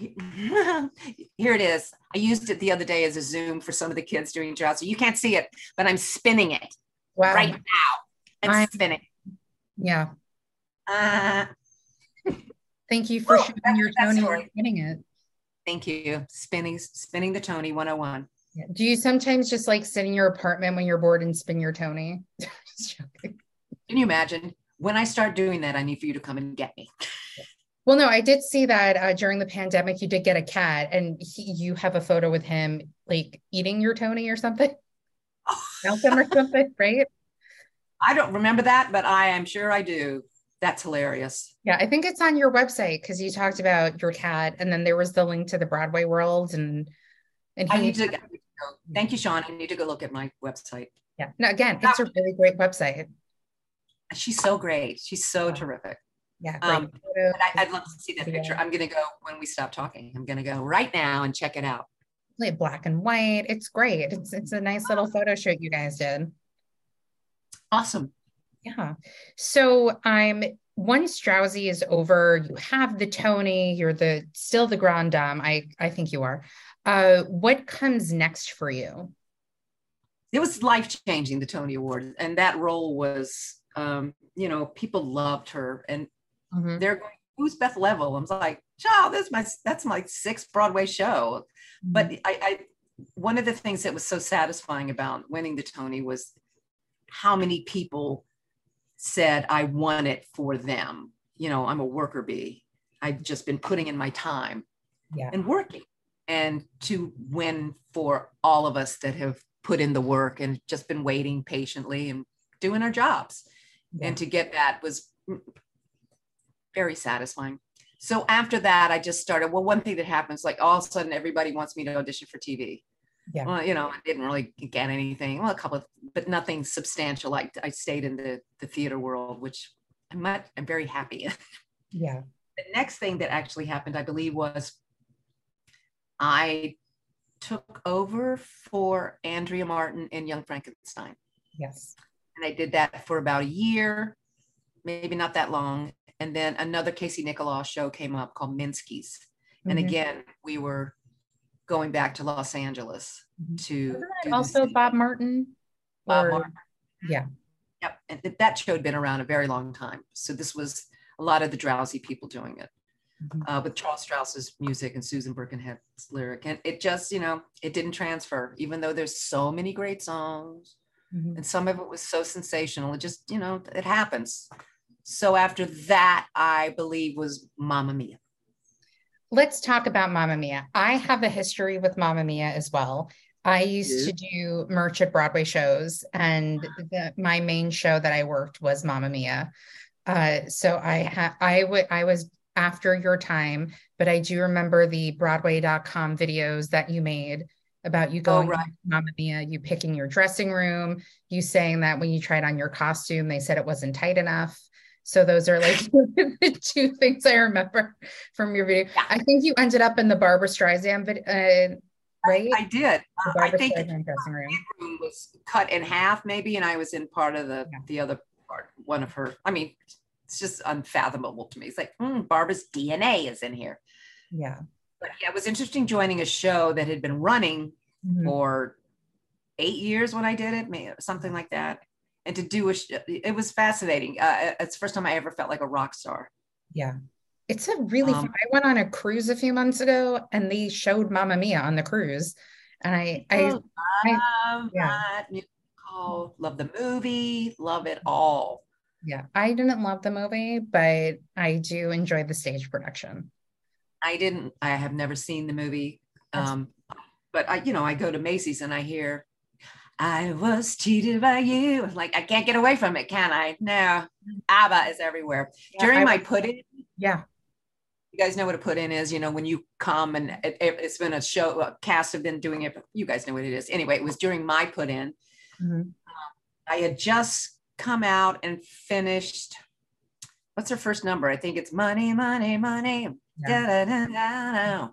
Here it is. I used it the other day as a Zoom for some of the kids doing jobs. So you can't see it, but I'm spinning it wow. right now. I'm, I'm spinning. Yeah. Uh, Thank you for oh, sharing your Tony and spinning it. Thank you. Spinning, spinning the Tony 101. Yeah. Do you sometimes just like sit in your apartment when you're bored and spin your Tony? Can you imagine? When I start doing that, I need for you to come and get me. Well, no, I did see that uh, during the pandemic, you did get a cat, and he, you have a photo with him like eating your Tony or something. Malcolm or something, right? I don't remember that, but I am sure I do. That's hilarious. Yeah, I think it's on your website because you talked about your cat, and then there was the link to the Broadway World, and and I need to. Thank you, Sean. I need to go look at my website. Yeah. No, again, it's a really great website. She's so great. She's so terrific. Yeah. Um, I, would love to see that picture. I'm going to go when we stop talking. I'm going to go right now and check it out. Like black and white. It's great. It's it's a nice little photo shoot you guys did. Awesome. Yeah. So I'm once Drowsy is over, you have the Tony, you're the still the Grand Dame. I I think you are. Uh, what comes next for you? it was life changing, the Tony Award. And that role was, um, you know, people loved her and mm-hmm. they're going, who's Beth Leavel? I was like, child, that's my, that's my sixth Broadway show. Mm-hmm. But I, I, one of the things that was so satisfying about winning the Tony was how many people said, I want it for them. You know, I'm a worker bee. I've just been putting in my time yeah. and working. And to win for all of us that have put in the work and just been waiting patiently and doing our jobs. Yeah. And to get that was very satisfying. So after that, I just started. Well, one thing that happens, like all of a sudden, everybody wants me to audition for TV. Yeah. Well, you know, I didn't really get anything. Well, a couple of, but nothing substantial. Like I stayed in the the theater world, which I'm not, I'm very happy. yeah. The next thing that actually happened, I believe, was I took over for Andrea Martin in Young Frankenstein. Yes. And I did that for about a year, maybe not that long. And then another Casey Nicholaw show came up called Minsky's. Mm-hmm. And again, we were going back to Los Angeles mm-hmm. to also Bob Martin. Bob or, Martin. Yeah. Yep. And that show had been around a very long time. So this was a lot of the drowsy people doing it mm-hmm. uh, with Charles Strouse's music and Susan Birkenhead's lyric. And it just, you know, it didn't transfer, even though there's so many great songs mm-hmm. and some of it was so sensational. It just, you know, it happens. So after that, I believe was Mamma Mia. Let's talk about Mamma Mia. I have a history with Mamma Mia as well. I used to do merch at Broadway shows, and the, my main show that I worked was Mamma Mia. Uh, so I had I would I was after your time, but I do remember the Broadway.com videos that you made about you oh, going oh, right. to Mamma Mia, you picking your dressing room, you saying that when you tried on your costume, they said it wasn't tight enough. So those are like the two things I remember from your video. Yeah. I think you ended up in the Barbra Streisand video, uh, right? I, did. Uh, I think dressing room. room was cut in half, maybe, and I was in part of the yeah. the other part, one of her. I mean, it's just unfathomable to me. It's like mm, Barbra's DNA is in here. Yeah. But yeah, it was interesting joining a show that had been running mm-hmm. for eight years when I did it, maybe something like that. And to do a, sh- it was fascinating. Uh, it's the first time I ever felt like a rock star. Yeah. It's a really um, I went on a cruise a few months ago and they showed Mamma Mia on the cruise. And I, I, love I, yeah. that musical, love the movie, love it all. Yeah, I didn't love the movie, but I do enjoy the stage production. I didn't. I have never seen the movie, um, but I, you know, I go to Macy's and I hear, "I was cheated by you." Like I can't get away from it, can I? No, ABBA is everywhere. Yeah, During I, my put in, yeah, you guys know what a put in is. You know, when you come and it, has been a show, a cast have been doing it. You guys know what it is. Anyway, it was during my put in. Mm-hmm. Um, I had just come out and finished what's her first number? I think it's money, money, money. Yeah. Da, da, da,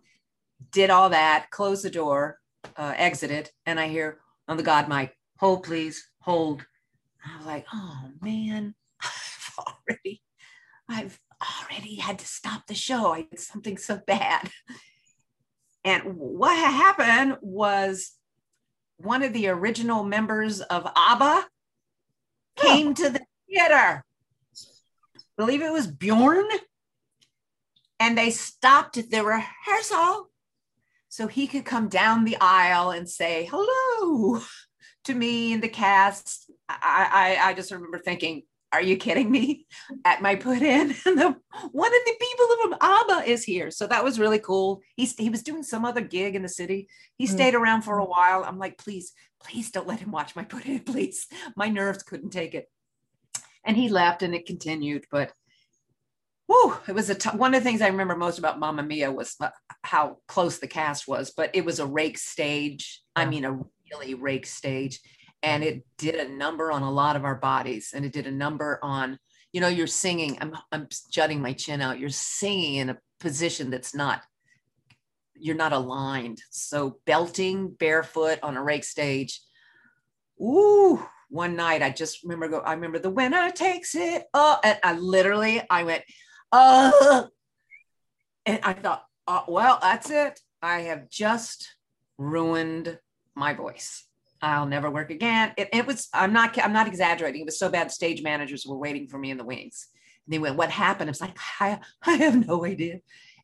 Did all that, closed the door, uh, exited, and I hear on the God mic, hold please, hold. I was like, oh man, I've already, I've already had to stop the show. I did something so bad. And what happened was one of the original members of ABBA came to the theater. I believe it was Bjorn. And they stopped the rehearsal so he could come down the aisle and say hello to me and the cast. I, I, I just remember thinking, are you kidding me? At my put in, and the, one of the people from ABBA is here. So that was really cool. He's, he was doing some other gig in the city. He mm. stayed around for a while. I'm like, please, please don't let him watch my put in, please. My nerves couldn't take it. And he left and it continued. But whew, it was a t- one of the things I remember most about Mamma Mia was uh, how close the cast was, but it was a rake stage. I mean, a really rake stage. And it did a number on a lot of our bodies. And it did a number on, you know, you're singing, I'm, I'm jutting my chin out. You're singing in a position that's not you're not aligned. So belting barefoot on a rake stage. Ooh, one night I just remember go, I remember the winner takes it. Oh, and I literally I went, uh and I thought, oh, well, that's it. I have just ruined my voice. I'll never work again. It, it, was, I'm not, I'm not exaggerating. It was so bad. Stage managers were waiting for me in the wings. And they went, what happened? I was like, I, I have no idea.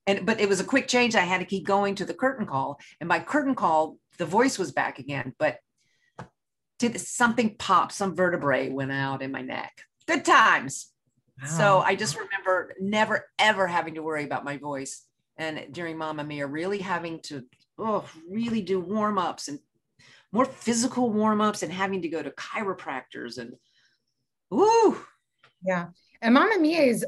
And, but it was a quick change. I had to keep going to the curtain call. And by curtain call, the voice was back again, but did something pop, some vertebrae went out in my neck. Good times. Wow. So I just remember never, ever having to worry about my voice. And during Mamma Mia, really having to oh, really do warm ups and more physical warm ups and having to go to chiropractors and ooh. Yeah. And Mamma Mia is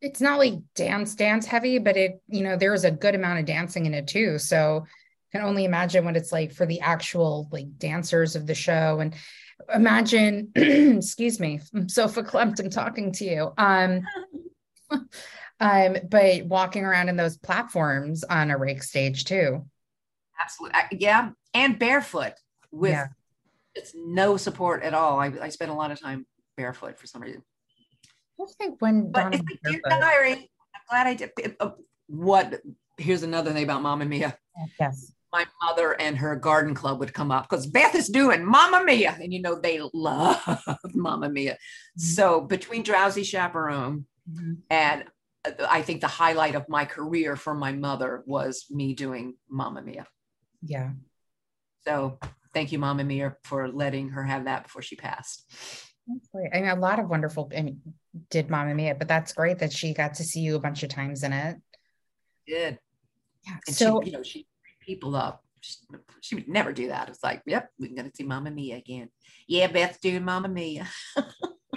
it's not like dance dance heavy, but it, you know, there's a good amount of dancing in it too. So I can only imagine what it's like for the actual like dancers of the show. And imagine, excuse me, I'm so verklempt I'm talking to you. Um um, but walking around in those platforms on a rake stage too. Absolutely. yeah. And barefoot with yeah. it's no support at all. I, I spent a lot of time barefoot for some reason. I think when but it's like Dear Diary, I'm glad I did. Uh, what? Here's another thing about Mamma Mia. Yes. My mother and her garden club would come up because Beth is doing Mamma Mia, and you know they love Mamma Mia. Mm-hmm. So between Drowsy Chaperone mm-hmm. and uh, I think the highlight of my career for my mother was me doing Mamma Mia. Yeah. So thank you, Mamma Mia, for letting her have that before she passed. I mean, a lot of wonderful I mean, did Mamma Mia, but that's great that she got to see you a bunch of times in it. Did. Yeah. And so she, you know, she people up. She, she, would never do that. It's like, yep, we're gonna see Mamma Mia again. Yeah, Beth's doing Mamma Mia.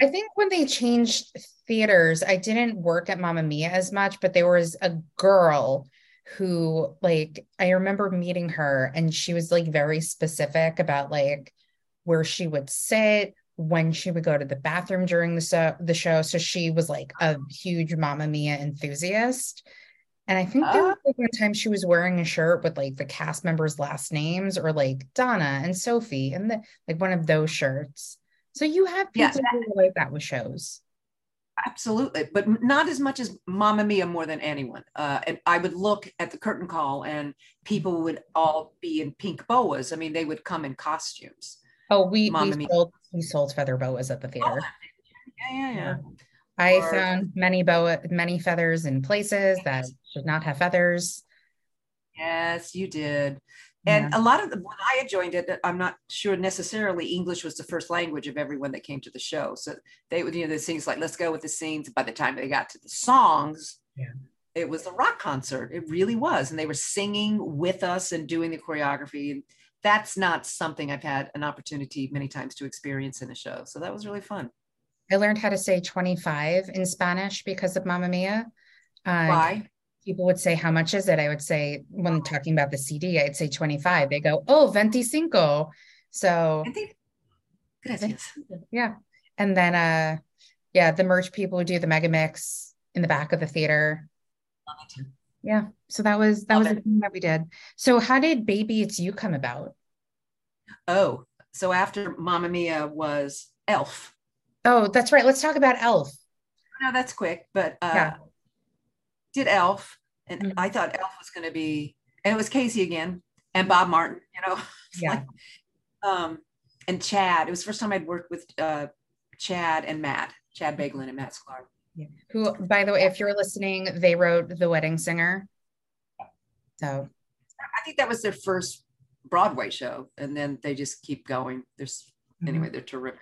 I think when they changed theaters, I didn't work at Mamma Mia as much, but there was a girl who like I remember meeting her and she was like very specific about like where she would sit, when she would go to the bathroom during the so- the show. So she was like a huge Mamma Mia enthusiast. And I think there was like one time she was wearing a shirt with like the cast members' last names or like Donna and Sophie and the like one of those shirts. So you have people yeah, that, who like that with shows. Absolutely, but not as much as Mamma Mia more than anyone. Uh, and I would look at the curtain call, and people would all be in pink boas. I mean, they would come in costumes. Oh, we we sold, we sold feather boas at the theater. Oh, yeah, yeah, yeah. I or, found many boa many feathers in places that should not have feathers. Yes, you did. And yeah. a lot of the, when I had joined it, I'm not sure necessarily English was the first language of everyone that came to the show. So they would, you know, the things like, let's go with the scenes. By the time they got to the songs, yeah. it was a rock concert. It really was. And they were singing with us and doing the choreography. And that's not something I've had an opportunity many times to experience in a show. So that was really fun. I learned how to say 25 in Spanish because of Mamma Mia. Uh, Why? people would say, How much is it? I would say, when talking about the CD, I'd say 25. They go, Oh, 25. So, Gracias. yeah. And then, uh, yeah, the merch people would do the mega mix in the back of the theater. Yeah. So that was, that Love was it. the thing that we did. So, how did Baby It's You come about? Oh, so after Mamma Mia was Elf. Oh, that's right. Let's talk about Elf. No, that's quick, but uh, yeah did Elf, and mm-hmm. I thought Elf was going to be, and it was Casey again and Bob Martin, you know, yeah. Like, um, and Chad. It was the first time I'd worked with uh, Chad and Matt, Chad Beguelin and Matt Sklar. Yeah. Who, by the way, if you're listening, they wrote The Wedding Singer. So I think that was their first Broadway show, and then they just keep going. There's mm-hmm. anyway, they're terrific.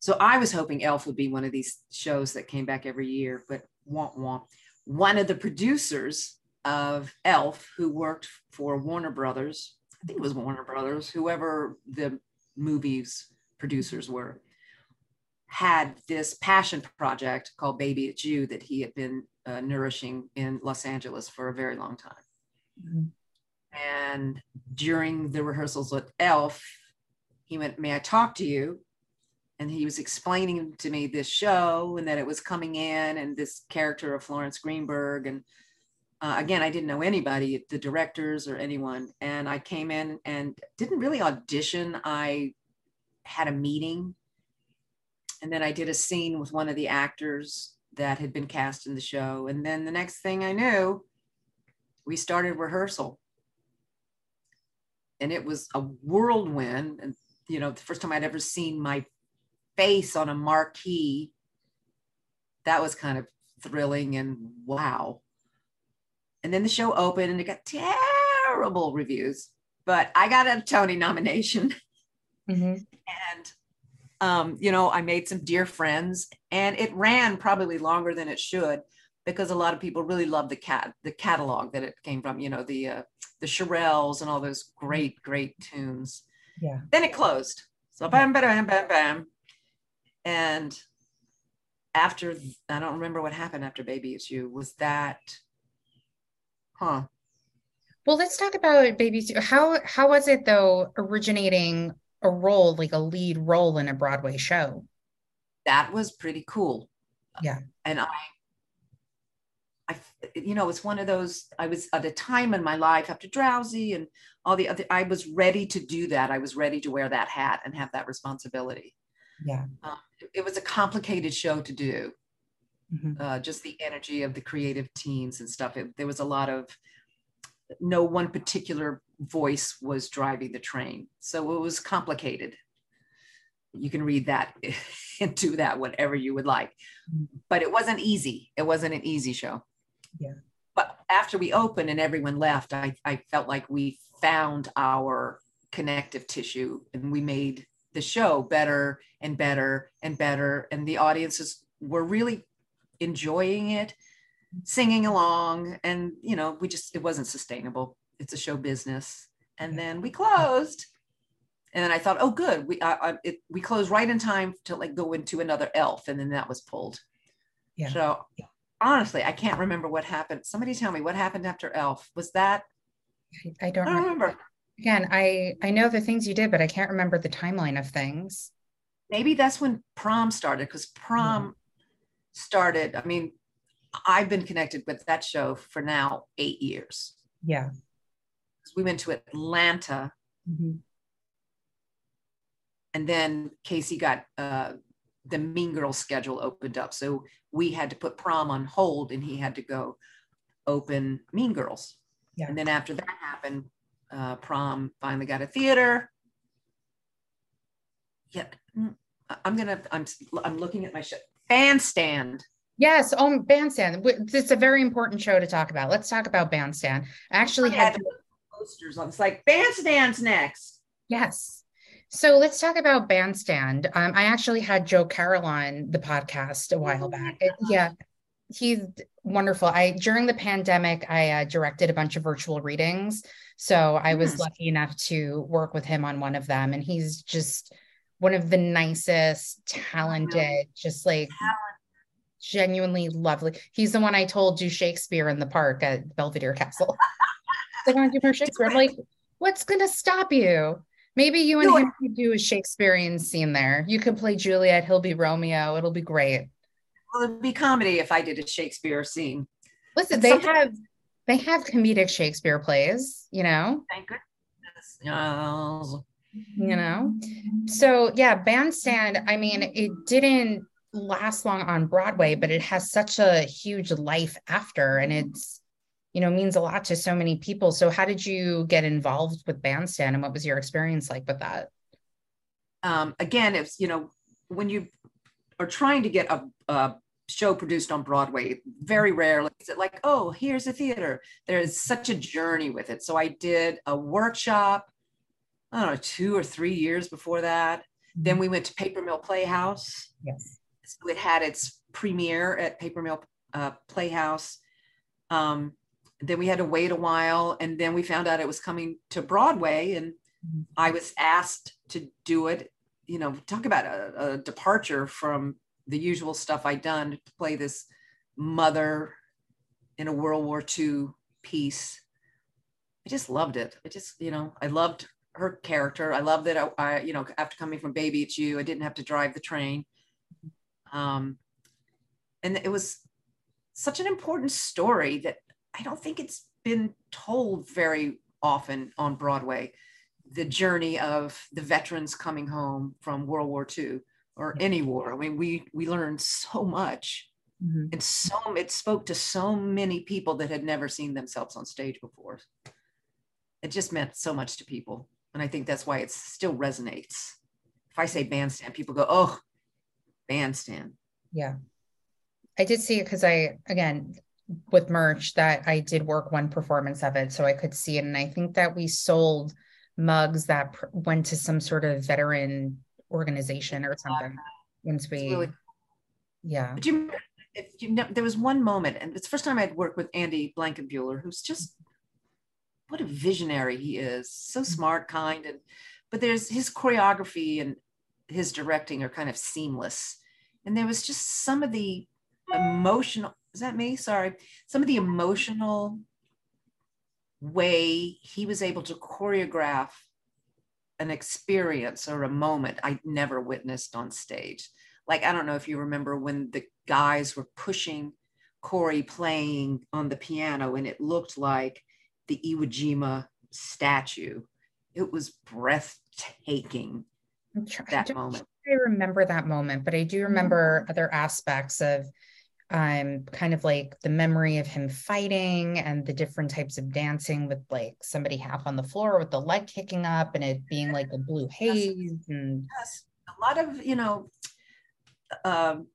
So I was hoping Elf would be one of these shows that came back every year, but womp womp one of the producers of Elf, who worked for Warner Brothers, I think it was Warner Brothers, whoever the movies producers were, had this passion project called Baby It's You that he had been uh, nourishing in Los Angeles for a very long time. Mm-hmm. And during the rehearsals with Elf, he went, May I talk to you? And he was explaining to me this show and that it was coming in and this character of Florence Greenberg. And uh, again I didn't know anybody the directors or anyone. And I came in and didn't really audition. I had a meeting. And then I did a scene with one of the actors that had been cast in the show. And then the next thing I knew we started rehearsal. And it was a whirlwind. And you know, the first time I'd ever seen my face on a marquee, that was kind of thrilling and wow. And then the show opened and it got terrible reviews, but I got a Tony nomination. Mm-hmm. And, um, you know, I made some dear friends and it ran probably longer than it should because a lot of people really love the cat, the catalog that it came from, you know, the, uh, the Shirelles and all those great, great tunes. Yeah. Then it closed. So bam, bam, bam, bam, bam. And after, I don't remember what happened after Baby It's You. Was that, huh? Well, let's talk about Baby It's You. How how was it though originating a role like a lead role in a Broadway show? That was pretty cool. Yeah. And I I, you know, it's one of those, I was at a time in my life after Drowsy and all the other, I was ready to do that. I was ready to wear that hat and have that responsibility. Yeah. Um, it, it, was a complicated show to do. Mm-hmm. Uh, just the energy of the creative teams and stuff. It, there was a lot of, no one particular voice was driving the train. So it was complicated. You can read that into that whatever you would like. Mm-hmm. But it wasn't easy. It wasn't an easy show. Yeah. But after we opened and everyone left, I, I felt like we found our connective tissue and we made the show better and better and better. And the audiences were really enjoying it, singing along. And, you know, we just, it wasn't sustainable. It's a show business. And then we closed. And then I thought, oh, good. We I, I, it, we closed right in time to like go into another elf, and then that was pulled. Yeah. So honestly, I can't remember what happened. Somebody tell me what happened after Elf. Was that? I don't, I don't remember. remember. Again, I I know the things you did, but I can't remember the timeline of things. Maybe that's when prom started because prom yeah. started. I mean, I've been connected with that show for now eight years. Yeah. We went to Atlanta. Mm-hmm. And then Casey got uh, the Mean Girls schedule opened up. So we had to put prom on hold and he had to go open Mean Girls. Yeah. And then after that happened, uh, prom finally got a theater. Yeah, mm, I'm gonna. I'm. I'm looking at my show. Bandstand. Yes, oh, Bandstand. It's a very important show to talk about. Let's talk about Bandstand. I actually I had, had posters on. It's like Bandstand's next. Yes. So let's talk about Bandstand. Um, I actually had Joe Carroll on the podcast a while back. It, yeah, he's wonderful. I during the pandemic, I uh, directed a bunch of virtual readings, so I was lucky enough to work with him on one of them, and he's just one of the nicest, talented, just like genuinely lovely. He's the one I told do Shakespeare in the park at Belvedere Castle. They're going to do more Shakespeare. I'm like, what's going to stop you? Maybe you and no, him could do a Shakespearean scene there. You could play Juliet, he'll be Romeo. It'll be great. Well, it'd be comedy if I did a Shakespeare scene. Listen, they have they have comedic Shakespeare plays, you know. Thank goodness. You know. So yeah, Bandstand, I mean, it didn't last long on Broadway, but it has such a huge life after and it's you know means a lot to so many people so how did you get involved with bandstand and what was your experience like with that um, again it's you know when you are trying to get a, a show produced on broadway very rarely. Is it like oh here's a theater. There's such a journey with it. So i did a workshop i don't know two or three years before that. Mm-hmm. then we went to paper mill playhouse. Yes. So it had its premiere at paper mill uh, playhouse. Um, then we had to wait a while and then we found out it was coming to broadway and mm-hmm. i was asked to do it. You know talk about a, a, departure from the usual stuff i'd done to play this mother in a world war ii piece. I just loved it. I just you know i loved her character. I loved that I, I you know after coming from baby it's you. I didn't have to drive the train. Um and it was such an important story that I don't think it's been told very often on Broadway. The journey of the veterans coming home from World War II or any war. I mean, we we learned so much, mm-hmm. and so it spoke to so many people that had never seen themselves on stage before. It just meant so much to people. And I think that's why it still resonates. If I say bandstand, people go, oh, bandstand. Yeah. I did see it because I, again, with merch that I did work one performance of it. So I could see it. And I think that we sold mugs that pr- went to some sort of veteran organization or something. Once we, really, yeah. But you, if you know, there was one moment, and it's the first time I'd worked with Andy Blankenbuehler, who's just what a visionary he is. So mm-hmm. smart, kind, and but there's his choreography and his directing are kind of seamless. And there was just some of the emotional, is that me? Sorry. Some of the emotional way he was able to choreograph an experience or a moment I'd never witnessed on stage. Like, I don't know if you remember when the guys were pushing Corey playing on the piano and it looked like the Iwo Jima statue. It was breathtaking that moment. I remember that moment, but I do remember other aspects of um kind of like the memory of him fighting and the different types of dancing with like somebody half on the floor with the leg kicking up and it being like a blue haze and yes. a lot of you know um,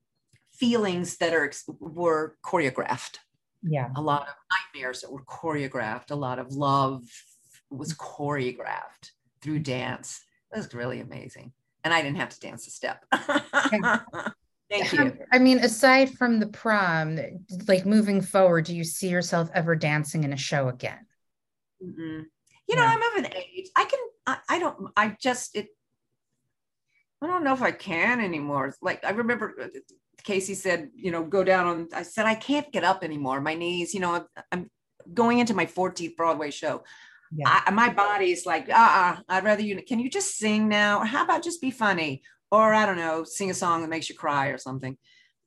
feelings that are were choreographed. Yeah. A lot of nightmares that were choreographed. A lot of love was choreographed through dance. It was really amazing. And I didn't have to dance a step. Thank you. I mean, aside from the prom, like moving forward, do you see yourself ever dancing in a show again? Mm-hmm. You know, yeah. I'm of an age. I can. I, I don't. I just it. I don't know if I can anymore. Like I remember uh, Casey said, you know, go down on. I said I can't get up anymore. My knees. You know, I'm, I'm going into my 14th Broadway show yeah. I, my body's like, uh uh-uh, I'd rather you, can you just sing now? Or how about just be funny? Or I don't know, sing a song that makes you cry or something.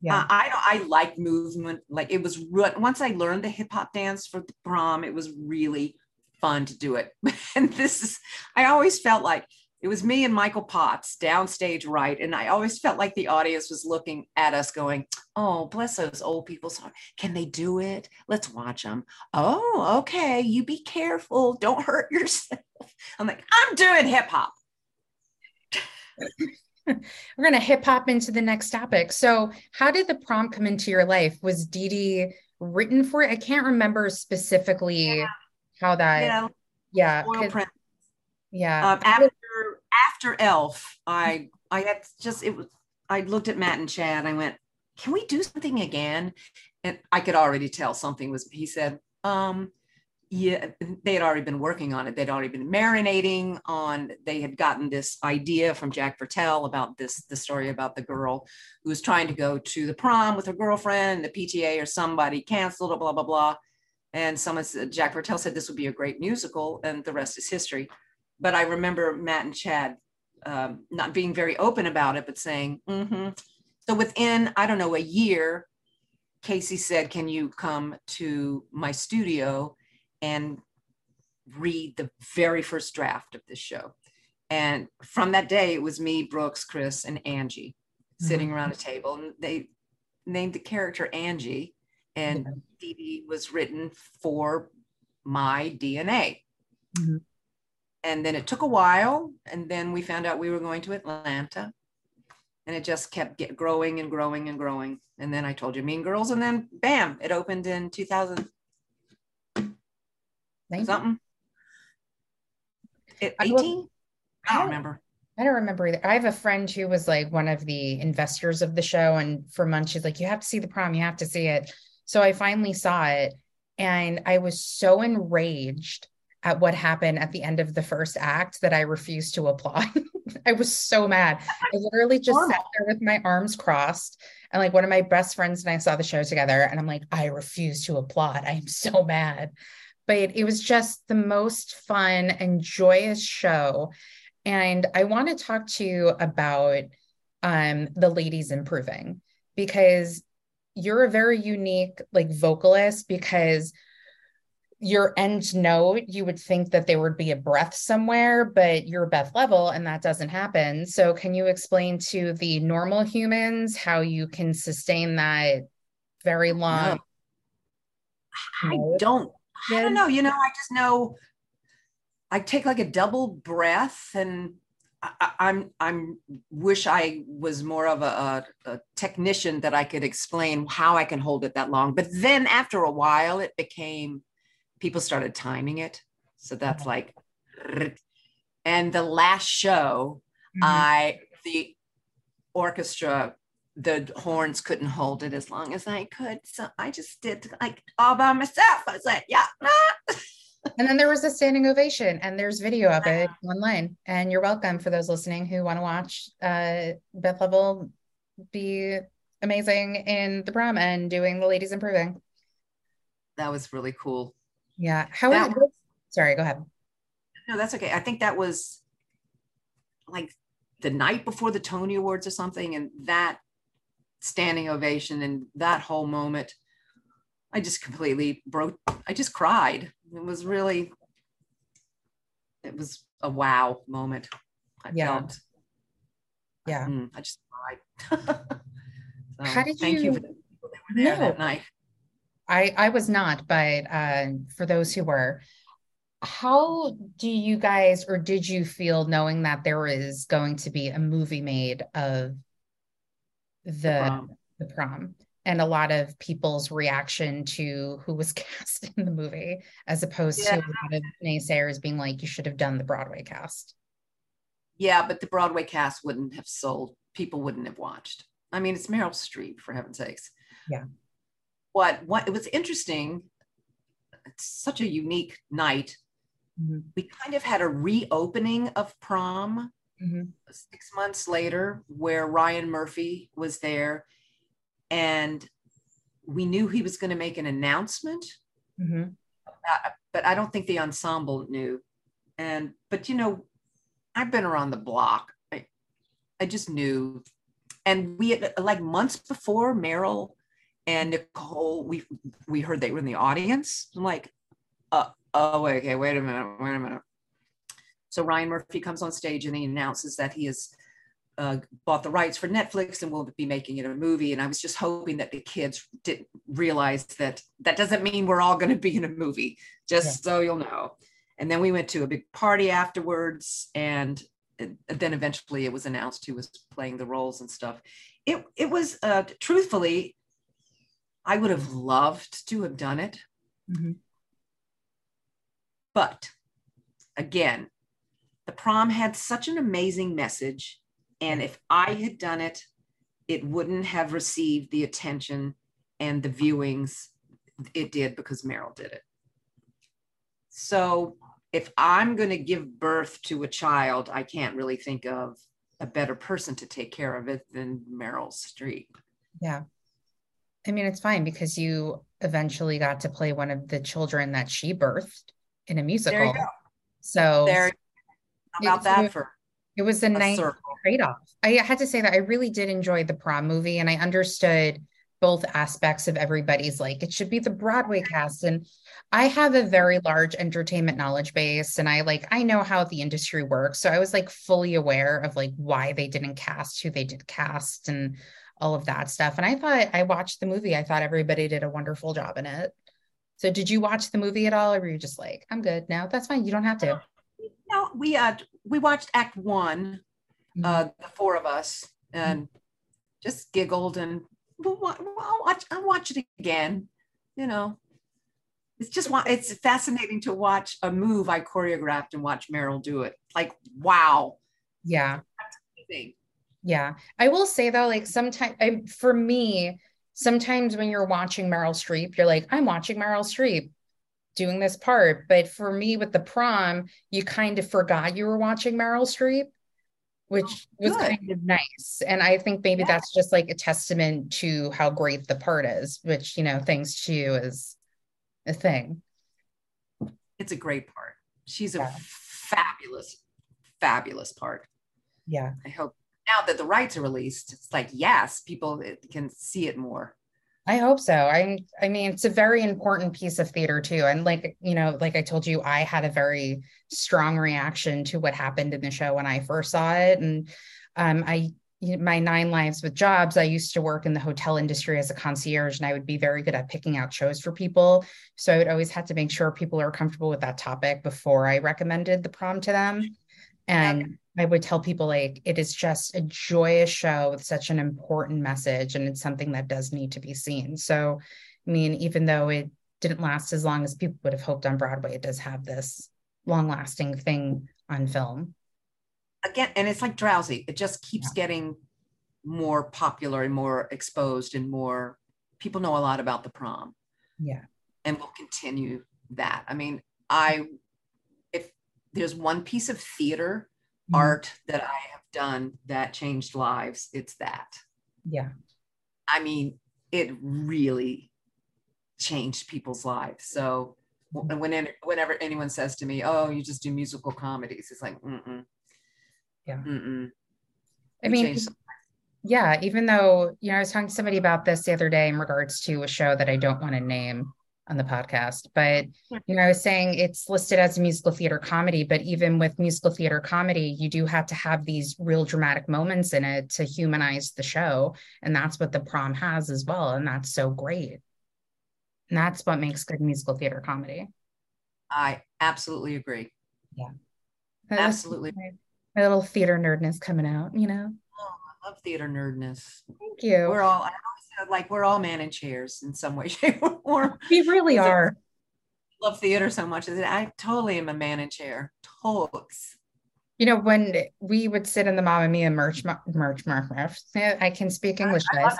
Yeah. Uh, I I like movement. Like it was once I learned the hip hop dance for the prom, it was really fun to do it. and this is, I always felt like it was me and Michael Potts downstage right. And I always felt like the audience was looking at us going, Oh, bless those old people. Can they do it? Let's watch them. Oh, okay. You be careful. Don't hurt yourself. I'm like, I'm doing hip hop. We're going to hip hop into the next topic. So, how did the prom come into your life? Was Dee Dee written for it? I can't remember specifically yeah. how that. Yeah. yeah. Yeah. Um, after after Elf, I I had just it was I looked at Matt and Chad. And I went, "Can we do something again?" And I could already tell something was. He said, um, "Yeah." They had already been working on it. They'd already been marinating on. They had gotten this idea from Jack Viertel about this the story about the girl who was trying to go to the prom with her girlfriend. The PTA or somebody canceled it. Blah blah blah. And someone said, Jack Viertel said this would be a great musical, and the rest is history but I remember Matt and Chad um, not being very open about it, but saying, mm-hmm. so within, I don't know, a year, Casey said, Can you come to my studio and read the very first draft of this show? And from that day, it was me, Brooks, Chris, and Angie mm-hmm. sitting around a table. And they named the character Angie, and yeah. Was written for my DNA. Mm-hmm and then it took a while and then we found out we were going to atlanta and it just kept get growing and growing and growing and then i told you mean girls and then bam it opened in 2000 something it, 18 I, I don't remember I don't remember either. I have a friend who was like one of the investors of the show, and for months she's like, "You have to see the prom. You have to see it." So I finally saw it, and I was so enraged at what happened at the end of the first act that I refused to applaud. I was so mad. I literally just sat there with my arms crossed. And like one of my best friends and I saw the show together. And I'm like, I refuse to applaud. I am so mad. But it was just the most fun and joyous show. And I want to talk to you about um, the lady's improving because you're a very unique like vocalist because your end note, you would think that there would be a breath somewhere, but you're Beth Leavel and that doesn't happen. So, can you explain to the normal humans how you can sustain that very long? I don't. I don't know. You know, I just know I take like a double breath and I, I'm I'm wish I was more of a, a, a, technician that I could explain how I can hold it that long. But then after a while, it became people started timing it. So that's like, and the last show, mm-hmm. I the orchestra the horns couldn't hold it as long as I could. So I just did like all by myself. I was like, yeah. and then there was a standing ovation, and there's video of it online. And you're welcome for those listening who want to watch uh, Beth Leavel be amazing in the prom and doing the lady's improving. That was really cool. Yeah. How that, was, sorry, go ahead. No, that's okay. I think that was like the night before the Tony Awards or something. And that standing ovation and that whole moment i just completely broke i just cried. It was really it was a wow moment i yeah. felt. Yeah. Mm, i just cried. So how did thank you, you for the people that were there no, that night. I i was not but uh, for those who were how do you guys or did you feel knowing that there is going to be a movie made of the the prom. the prom and a lot of people's reaction to who was cast in the movie as opposed yeah. to a lot of naysayers being like you should have done the broadway cast. Yeah but the broadway cast wouldn't have sold. People wouldn't have watched. I mean it's meryl streep for heaven's sakes. Yeah. What what it was interesting. It's such a unique night. Mm-hmm. we kind of had a reopening of prom mm-hmm. six months later where Ryan Murphy was there and we knew he was going to make an announcement. Mm-hmm. About, but I don't think the ensemble knew. And, but you know, I've been around the block. I, I just knew. And we had like months before Meryl and Nicole, we we heard they were in the audience. I'm like, uh, oh, okay, wait a minute, wait a minute. So Ryan Murphy comes on stage and he announces that he has uh, bought the rights for Netflix and will be making it a movie. And I was just hoping that the kids didn't realize that that doesn't mean we're all going to be in a movie, just yeah. so you'll know. And then we went to a big party afterwards, and then eventually it was announced who was playing the roles and stuff. It it was uh, truthfully, I would have loved to have done it, mm-hmm. but again, the prom had such an amazing message. And if I had done it, it wouldn't have received the attention and the viewings it did because Meryl did it. So if I'm going to give birth to a child, I can't really think of a better person to take care of it than Meryl Streep. Yeah. I mean, it's fine because you eventually got to play one of the children that she birthed in a musical. There you go. So there about that for it was a, a nice trade-off. I had to say that I really did enjoy the prom movie and I understood both aspects of everybody's like it should be the Broadway cast and I have a very large entertainment knowledge base and I like I know how the industry works so I was like fully aware of like why they didn't cast who they did cast and all of that stuff and I thought I watched the movie I thought everybody did a wonderful job in it. So did you watch the movie at all or were you just like I'm good now that's fine you don't have to no, we uh we watched Act One, mm-hmm. uh, the four of us, and mm-hmm. just giggled and we'll, I'll watch I'll watch it again. You know, it's just it's fascinating to watch a move I choreographed and watch Meryl do it. Like wow. Yeah. Yeah. I will say though, like sometimes for me, sometimes when you're watching Meryl Streep, you're like, I'm watching Meryl Streep doing this part. But for me with the prom, you kind of forgot you were watching Meryl Streep, which oh, was kind of nice. And I think maybe yeah. that's just like a testament to how great the part is, which, you know, thanks to you is a thing. It's a great part. She's a fabulous, fabulous part. Yeah. I hope now that the rights are released, it's like, yes, people can see it more. I hope so. I I mean it's a very important piece of theater too. And like, you know, like I told you, I had a very strong reaction to what happened in the show when I first saw it. And um I my nine lives with jobs, I used to work in the hotel industry as a concierge, and I would be very good at picking out shows for people. So I would always have to make sure people are comfortable with that topic before I recommended the prom to them. And I would tell people like it is just a joyous show with such an important message, and it's something that does need to be seen. So, I mean, even though it didn't last as long as people would have hoped on Broadway, it does have this long-lasting thing on film again, and it's like drowsy. It just keeps yeah. getting more popular and more exposed and more people know a lot about the prom. Yeah. And we'll continue that. I mean, I if there's one piece of theater mm-hmm. art that I have done that changed lives, it's that. Yeah. I mean, it really changed people's lives. So mm-hmm. when whenever anyone says to me, "Oh, you just do musical comedies," it's like, mm yeah. Mm-mm. I mean, yeah, even though, you know, I was talking to somebody about this the other day in regards to a show that I don't want to name on the podcast, but, you know, I was saying it's listed as a musical theater comedy, but even with musical theater comedy, you do have to have these real dramatic moments in it to humanize the show. And that's what the prom has as well. And that's so great. And that's what makes good musical theater comedy. I absolutely agree. Yeah. Absolutely my little theater nerdness coming out, you know. Oh, I love theater nerdness. Thank you. We're all Like we're all man in chairs in some way, shape, or form. We really are. I love theater so much. I totally am a man in chair. Totes. You know, when we would sit in the Mamma Mia merch, merch, merch, merch I can speak English, guys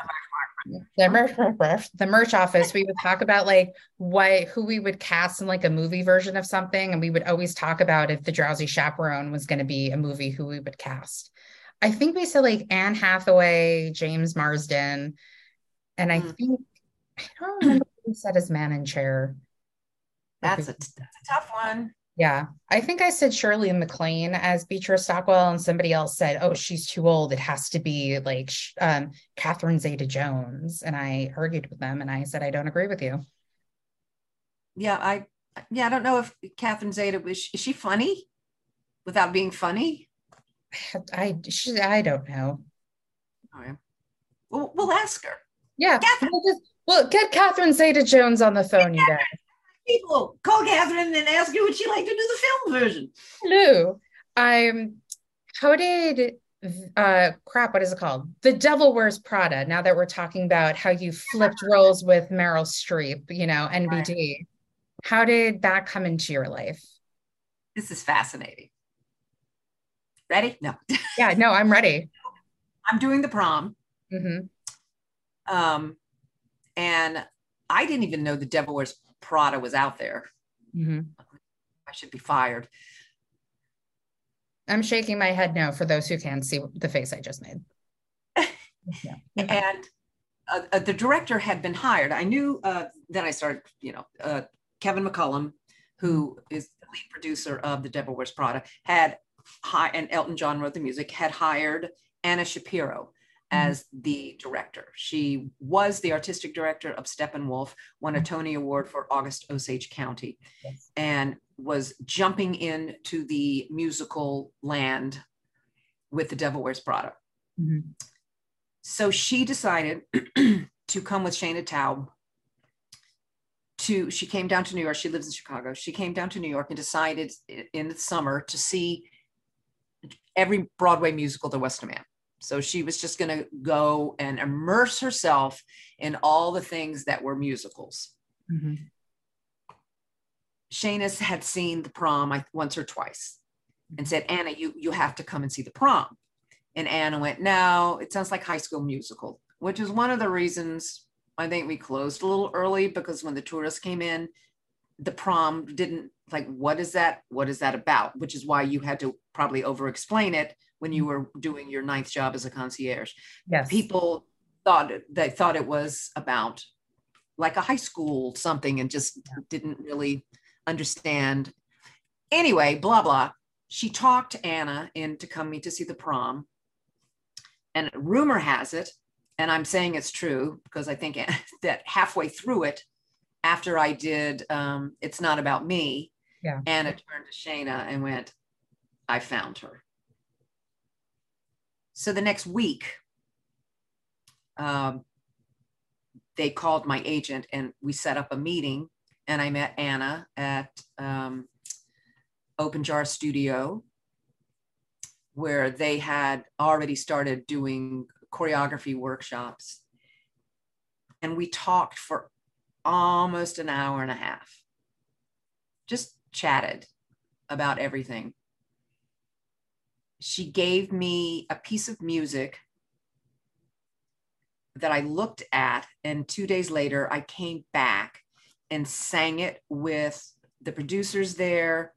the merch, the merch office, we would talk about like what who we would cast in like a movie version of something, and we would always talk about if the Drowsy Chaperone was going to be a movie, who we would cast. I think we said like Anne Hathaway, James Marsden, and I mm. think I don't remember who said as Man in Chair. That's a, that's a tough one. Yeah. I think I said Shirley MacLaine as Beatrice Stockwell, and somebody else said, oh, she's too old. It has to be like um, Catherine Zeta Jones. And I argued with them and I said, I don't agree with you. Yeah. I, yeah, I don't know if Catherine Zeta was, is she funny without being funny? I, she, I don't know. All right. Well, we'll ask her. Yeah. Catherine. We'll, just, well, get Catherine Zeta Jones on the phone, you guys people. Call Catherine and ask her would she like to do the film version. Hello. Um, how did uh crap, what is it called? The Devil Wears Prada. Now that we're talking about how you flipped roles with Meryl Streep, you know, NBD. Right. How did that come into your life? This is fascinating. Ready? No. yeah, no, I'm ready. I'm doing the prom. Mm-hmm. Um, and I didn't even know the Devil Wears Prada was out there. Mm-hmm. I should be fired. I'm shaking my head no for those who can't see the face I just made. yeah. And uh, uh, the director had been hired. I knew, uh, then I started, you know, uh, Kevin McCollum, who mm-hmm. the lead producer of The Devil Wears Prada, had, hi- and Elton John wrote the music, had hired Anna Shapiro. As the director. She was the artistic director of Steppenwolf, won a mm-hmm. Tony Award for August Osage County, yes. and was jumping into the musical land with The Devil Wears Prada. Mm-hmm. So she decided to come with Shaina Taub to she came down to New York. She lives in Chicago. She came down to New York and decided in the summer to see every Broadway musical there was to man. So she was just going to go and immerse herself in all the things that were musicals. Mm-hmm. Shanis had seen the prom once or twice and said, Anna, you, you have to come and see the prom. And Anna went, No, it sounds like high school musical, which is one of the reasons I think we closed a little early because when the tourists came in, the prom didn't like, what is that? What is that about? Which is why you had to probably over explain it when you were doing your ninth job as a concierge. Yes. People thought they thought it was about like a high school something and just yeah. didn't really understand. Anyway, blah blah. She talked Anna into coming to see the prom. And rumor has it, and I'm saying it's true because I think that halfway through it, after I did um, It's Not About Me, yeah. Anna turned to Shaina and went, I found her. So the next week, um, they called my agent and we set up a meeting. And I met Anna at um, Open Jar Studio, where they had already started doing choreography workshops. And we talked for almost an hour and a half, just chatted about everything. She gave me a piece of music that I looked at, and two days later, I came back and sang it with the producers there.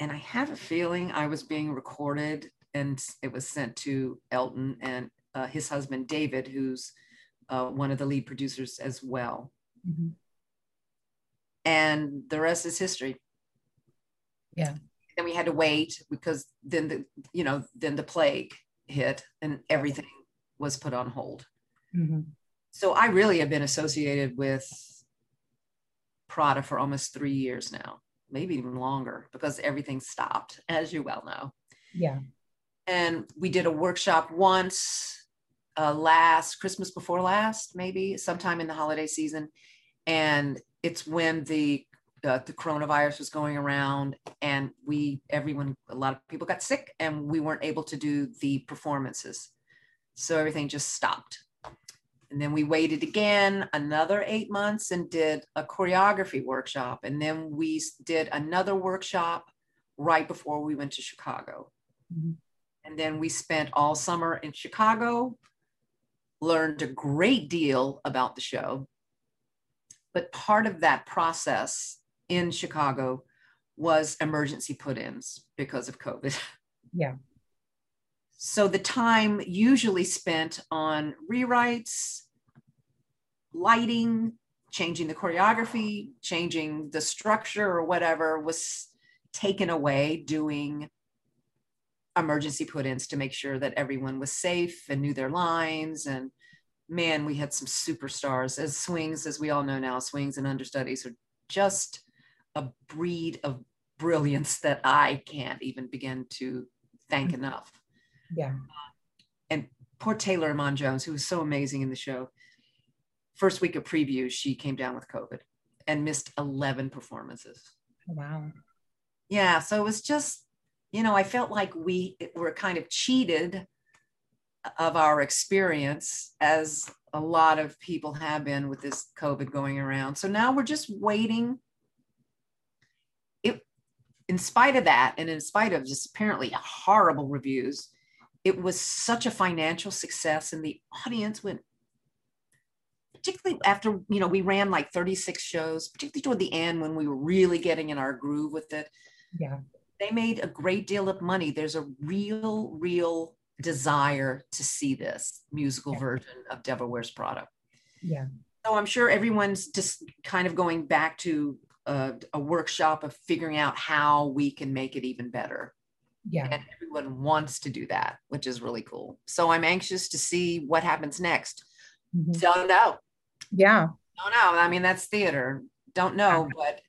And I have a feeling I was being recorded and it was sent to Elton and uh, his husband, David, who's uh, one of the lead producers as well. Mm-hmm. And the rest is history. Yeah. Then we had to wait because then the, you know, then the plague hit and everything was put on hold. Mm-hmm. So I really have been associated with Prada for almost three years now, maybe even longer, because everything stopped, as you well know. Yeah. And we did a workshop once uh, last Christmas before last, maybe sometime in the holiday season. And it's when the uh, the coronavirus was going around and we everyone a lot of people got sick and we weren't able to do the performances so everything just stopped and then we waited again another eight months and did a choreography workshop. And then we did another workshop right before we went to Chicago. Mm-hmm. And then we spent all summer in Chicago, learned a great deal about the show. But part of that process in Chicago was emergency put ins because of COVID. Yeah. So the time usually spent on rewrites, lighting, changing the choreography, changing the structure or whatever was taken away doing emergency put-ins to make sure that everyone was safe and knew their lines and man we had some superstars as swings as we all know now swings and understudies are just a breed of brilliance that i can't even begin to thank mm-hmm. enough yeah and poor taylor iman jones who was so amazing in the show first week of previews, she came down with COVID and missed 11 performances. Wow. Yeah. So it was just, you know, I felt like we were kind of cheated of our experience as a lot of people have been with this COVID going around. So now we're just waiting. In spite of that, and in spite of just apparently horrible reviews, it was such a financial success, and the audience went particularly after you know we ran like 36 shows particularly toward the end when we were really getting in our groove with it. Yeah. They made a great deal of money. There's a real real desire to see this musical yeah. version of devil wears prada. Yeah. So i'm sure everyone's just kind of going back to a, a workshop of figuring out how we can make it even better yeah and everyone wants to do that which is really cool so i'm anxious to see what happens next mm-hmm. don't know yeah. Don't know. I mean, that's theater. Don't know. But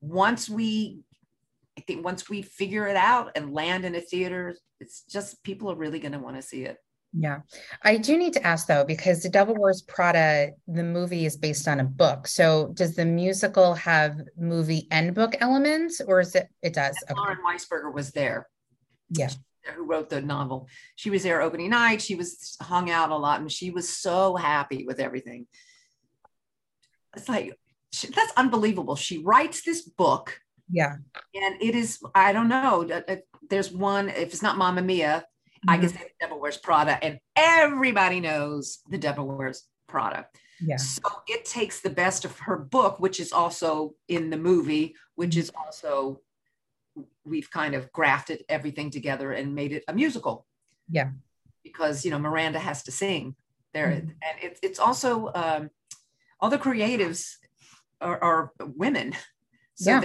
once we, I think once we figure it out and land in a theater, it's just people are really going to want to see it. Yeah. I do need to ask though, because The Devil Wears Prada, the movie is based on a book. So does the musical have movie and book elements or is it, it does? Okay. Lauren Weisberger was there. Yeah. Who wrote the novel. She was there opening night. She was hung out a lot and she was so happy with everything it's like she, that's unbelievable. She writes this book. Yeah. And it is, I don't know. There's one, if it's not Mamma Mia, mm-hmm. I can say the devil wears Prada, and everybody knows the devil wears Prada. Yeah. So it takes the best of her book, which is also in the movie, which is also we've kind of grafted everything together and made it a musical. Yeah. Because you know Miranda has to sing there, mm-hmm. and it's it's also um, all the creatives are, are women. So yeah.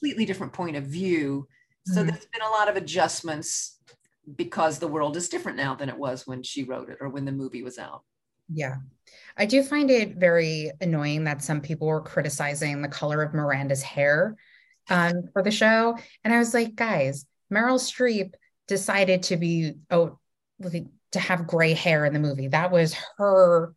completely different point of view. So mm-hmm. there's been a lot of adjustments because the world is different now than it was when she wrote it or when the movie was out. Yeah. I do find it very annoying that some people were criticizing the color of Miranda's hair um, for the show. And I was like, guys, Meryl Streep decided to be, oh, to have gray hair in the movie. That was her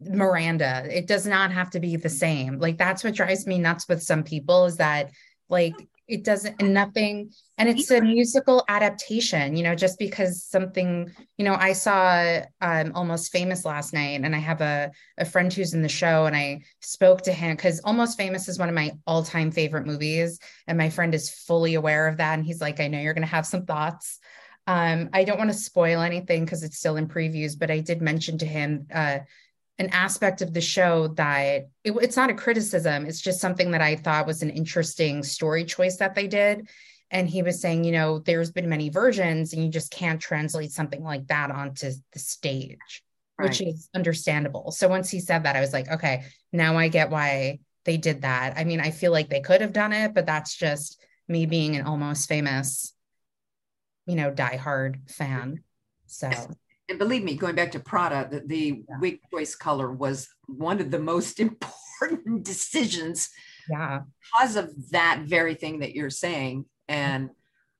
Miranda. It does not have to be the same. Like that's what drives me nuts with some people is that like it doesn't and nothing and it's a musical adaptation you know just because something you know i saw um, almost famous last night and i have a, a friend who's in the show and i spoke to him because almost famous is one of my all-time favorite movies and my friend is fully aware of that and he's like i know you're going to have some thoughts. Um, i don't want to spoil anything because it's still in previews but i did mention to him uh, an aspect of the show that it, it's not a criticism. It's just something that i thought was an interesting story choice that they did. And he was saying you know there's been many versions and you just can't translate something like that onto the stage right. which is understandable. So once he said that i was like okay now i get why they did that. I mean i feel like they could have done it but that's just me being an almost famous you know diehard fan. So and believe me, going back to Prada, the, the yeah. wig choice color was one of the most important decisions. Yeah. Because of that very thing that you're saying. And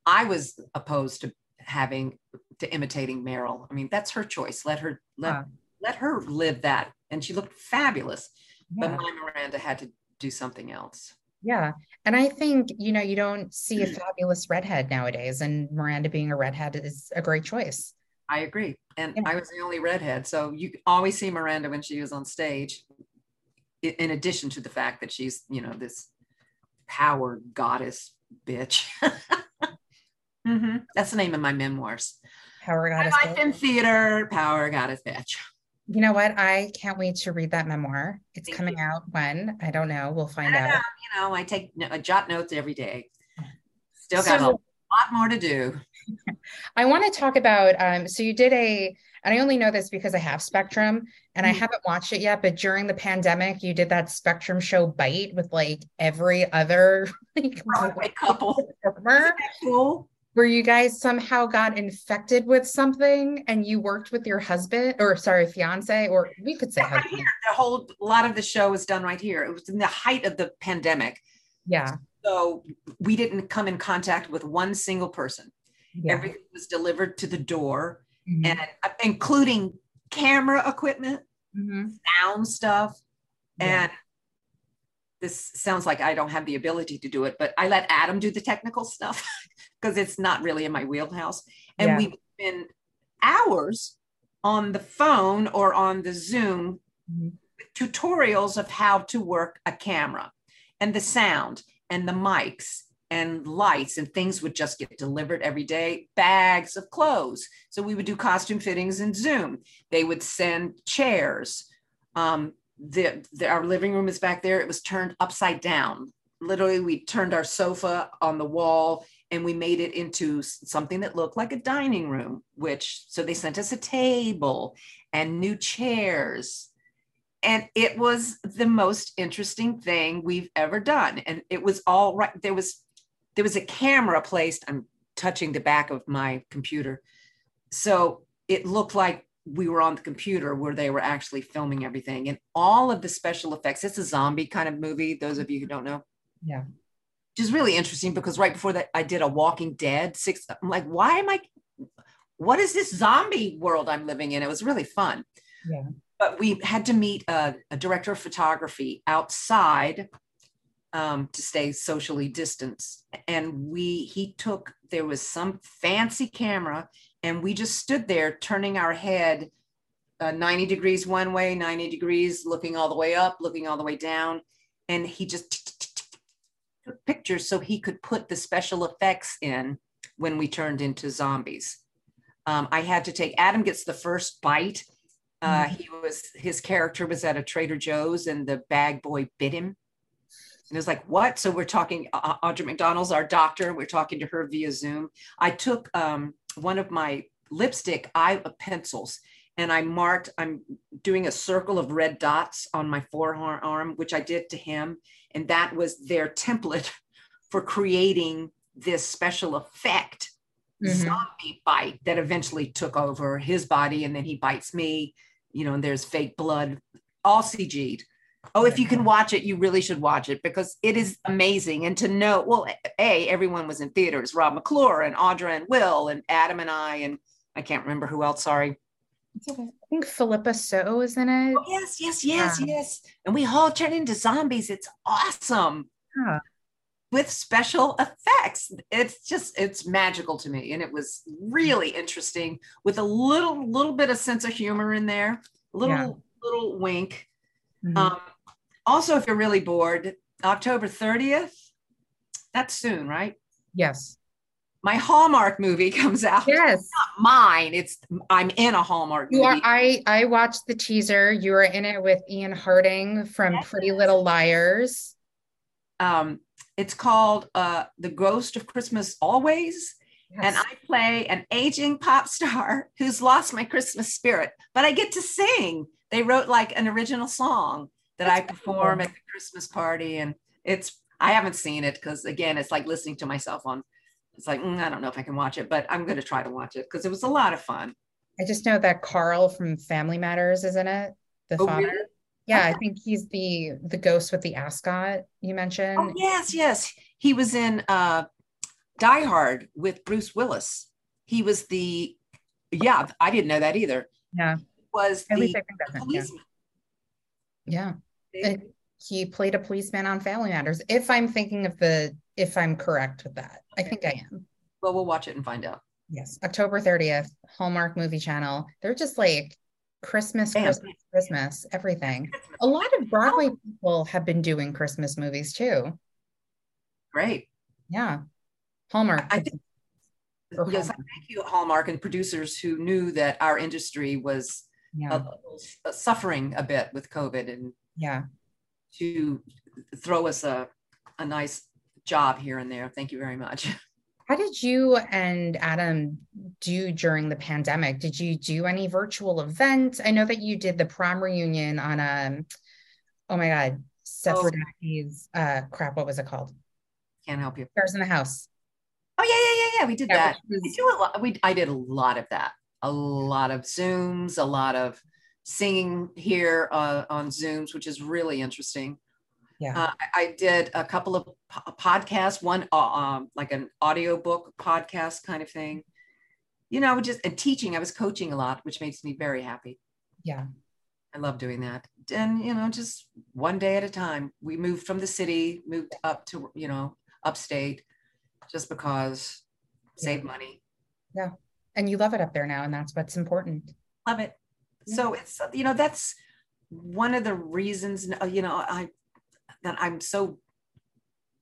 I was opposed to having to imitating Meryl. I mean, that's her choice. Let her let, yeah. let her live that. And she looked fabulous. Yeah. But my Miranda had to do something else. Yeah. And I think, you know, you don't see a fabulous redhead nowadays. And Miranda being a redhead is a great choice. I agree. And yeah. I was the only redhead. So you always see Miranda when she was on stage, in addition to the fact that she's, you know, this power goddess bitch. mm-hmm. That's the name of my memoirs. Power goddess. Life in theater, power goddess bitch. You know what? I can't wait to read that memoir. It's Thank coming you. out when I don't know. We'll find out. Know. You know, I take I jot notes every day. Still got so, a lot more to do. I want to talk about. Um, so you did a, and I only know this because I have Spectrum and mm-hmm. I haven't watched it yet. But during the pandemic, you did that Spectrum show Bite with like every other like Broadway couple. Cool. Where you guys somehow got infected with something and you worked with your husband or sorry, fiance, or we could say yeah, right here. The whole a lot of the show was done right here. It was in the height of the pandemic. Yeah. So we didn't come in contact with one single person. Yeah. Everything was delivered to the door, mm-hmm. and uh, including camera equipment, mm-hmm. sound stuff, yeah. and this sounds like I don't have the ability to do it, but I let Adam do the technical stuff because it's not really in my wheelhouse. And yeah. we spend hours on the phone or on the Zoom mm-hmm. tutorials of how to work a camera and the sound and the mics and lights and things would just get delivered every day. Bags of clothes. So we would do costume fittings in zoom. They would send chairs. Um, the, the, our living room is back there. It was turned upside down. Literally we turned our sofa on the wall and we made it into something that looked like a dining room which so they sent us a table and new chairs. And it was the most interesting thing we've ever done. And it was all right. There was there was a camera placed i'm touching the back of my computer. So it looked like we were on the computer where they were actually filming everything. And all of the special effects it's a zombie kind of movie those of you who don't know. Yeah. Which is really interesting because right before that i did a walking dead six i'm like why am i what is this zombie world i'm living in? It was really fun. Yeah. But we had to meet a, a director of photography outside um, to stay socially distanced. And we, he took, there was some fancy camera, and we just stood there turning our head uh, 90 degrees one way, 90 degrees, looking all the way up, looking all the way down. And he just took pictures so he could put the special effects in when we turned into zombies. Um, I had to take, Adam gets the first bite uh, mm-hmm. he was his character was at a Trader Joe's and the bag boy bit him. And it was like, what? So we're talking, uh, Audra McDonald's our doctor. We're talking to her via Zoom. I took um, one of my lipstick eye pencils and I marked, I'm doing a circle of red dots on my forearm, which I did to him. And that was their template for creating this special effect mm-hmm. zombie bite that eventually took over his body. And then he bites me you know, and there's fake blood, all CG'd. Oh, if you can watch it, you really should watch it because it is amazing. And to know, well, A, everyone was in theaters, Rob McClure and Audra and Will and Adam and I, and I can't remember who else. Sorry. Okay. I think Phillipa Soo is in it. Oh, yes, yes, yes, yeah. yes. And we all turn into zombies. It's awesome. Yeah. With special effects. It's just it's magical to me. And it was really interesting with a little little bit of sense of humor in there, a little yeah. little wink. Mm-hmm. Um, also, if you're really bored, October 30th, that's soon, right? Yes my Hallmark movie comes out. Yes, it's not mine. It's I'm in a Hallmark you movie. Are, I I watched the teaser. You were in it with Ian Harding from yes. Pretty Little Liars. Um, it's called uh, The Ghost of Christmas Always. Yes. And I play an aging pop star who's lost my Christmas spirit, but I get to sing. They wrote like an original song that I perform at the Christmas party. And it's, I haven't seen it because, again, it's like listening to myself on it's like mm, I don't know if I can watch it, but I'm going to try to watch it because it was a lot of fun. I just know that Carl from Family Matters is in it. The oh, father. Really? Yeah. I think he's the the ghost with the ascot you mentioned. Oh yes, yes. He was in uh Die Hard with Bruce Willis. He was the yeah, I didn't know that either. Yeah. Was At the policeman. Yeah. Yeah. He played a policeman on Family Matters. If I'm thinking of the if I'm correct with that. I think I am. Well, we'll watch it and find out. Yes, October 30th, Hallmark Movie Channel. They're just like Christmas, Damn. Christmas, Christmas, everything. A lot of Broadway oh. people have been doing Christmas movies too. Great. Yeah. Hallmark. I think, yes, Hallmark. thank you, Hallmark and producers who knew that our industry was yeah. Uh, uh, suffering a bit with COVID and yeah, to throw us a, a nice job here and there. Thank you very much. How did you and Adam do during the pandemic? Did you do any virtual events? I know that you did the prom reunion on a, oh my god, Seth oh. Uh crap, what was it called? Can't help you. Stars in the House. Oh yeah, yeah, yeah, yeah. We did yeah, that. Was... We do a lot. We I did a lot of that. A lot of Zooms, a lot of singing here uh, on Zooms, which is really interesting. Yeah. Uh, I did a couple of po- podcasts, one uh, um, like an audiobook podcast kind of thing. You know, I would just and teaching. I was coaching a lot, which makes me very happy. Yeah. I love doing that. And, you know, just one day at a time. We moved from the city, moved up to, you know, upstate just because yeah. save money. Yeah. And you love it up there now. And that's what's important. Love it. Yeah. So it's, you know, that's one of the reasons, you know, I, that I'm so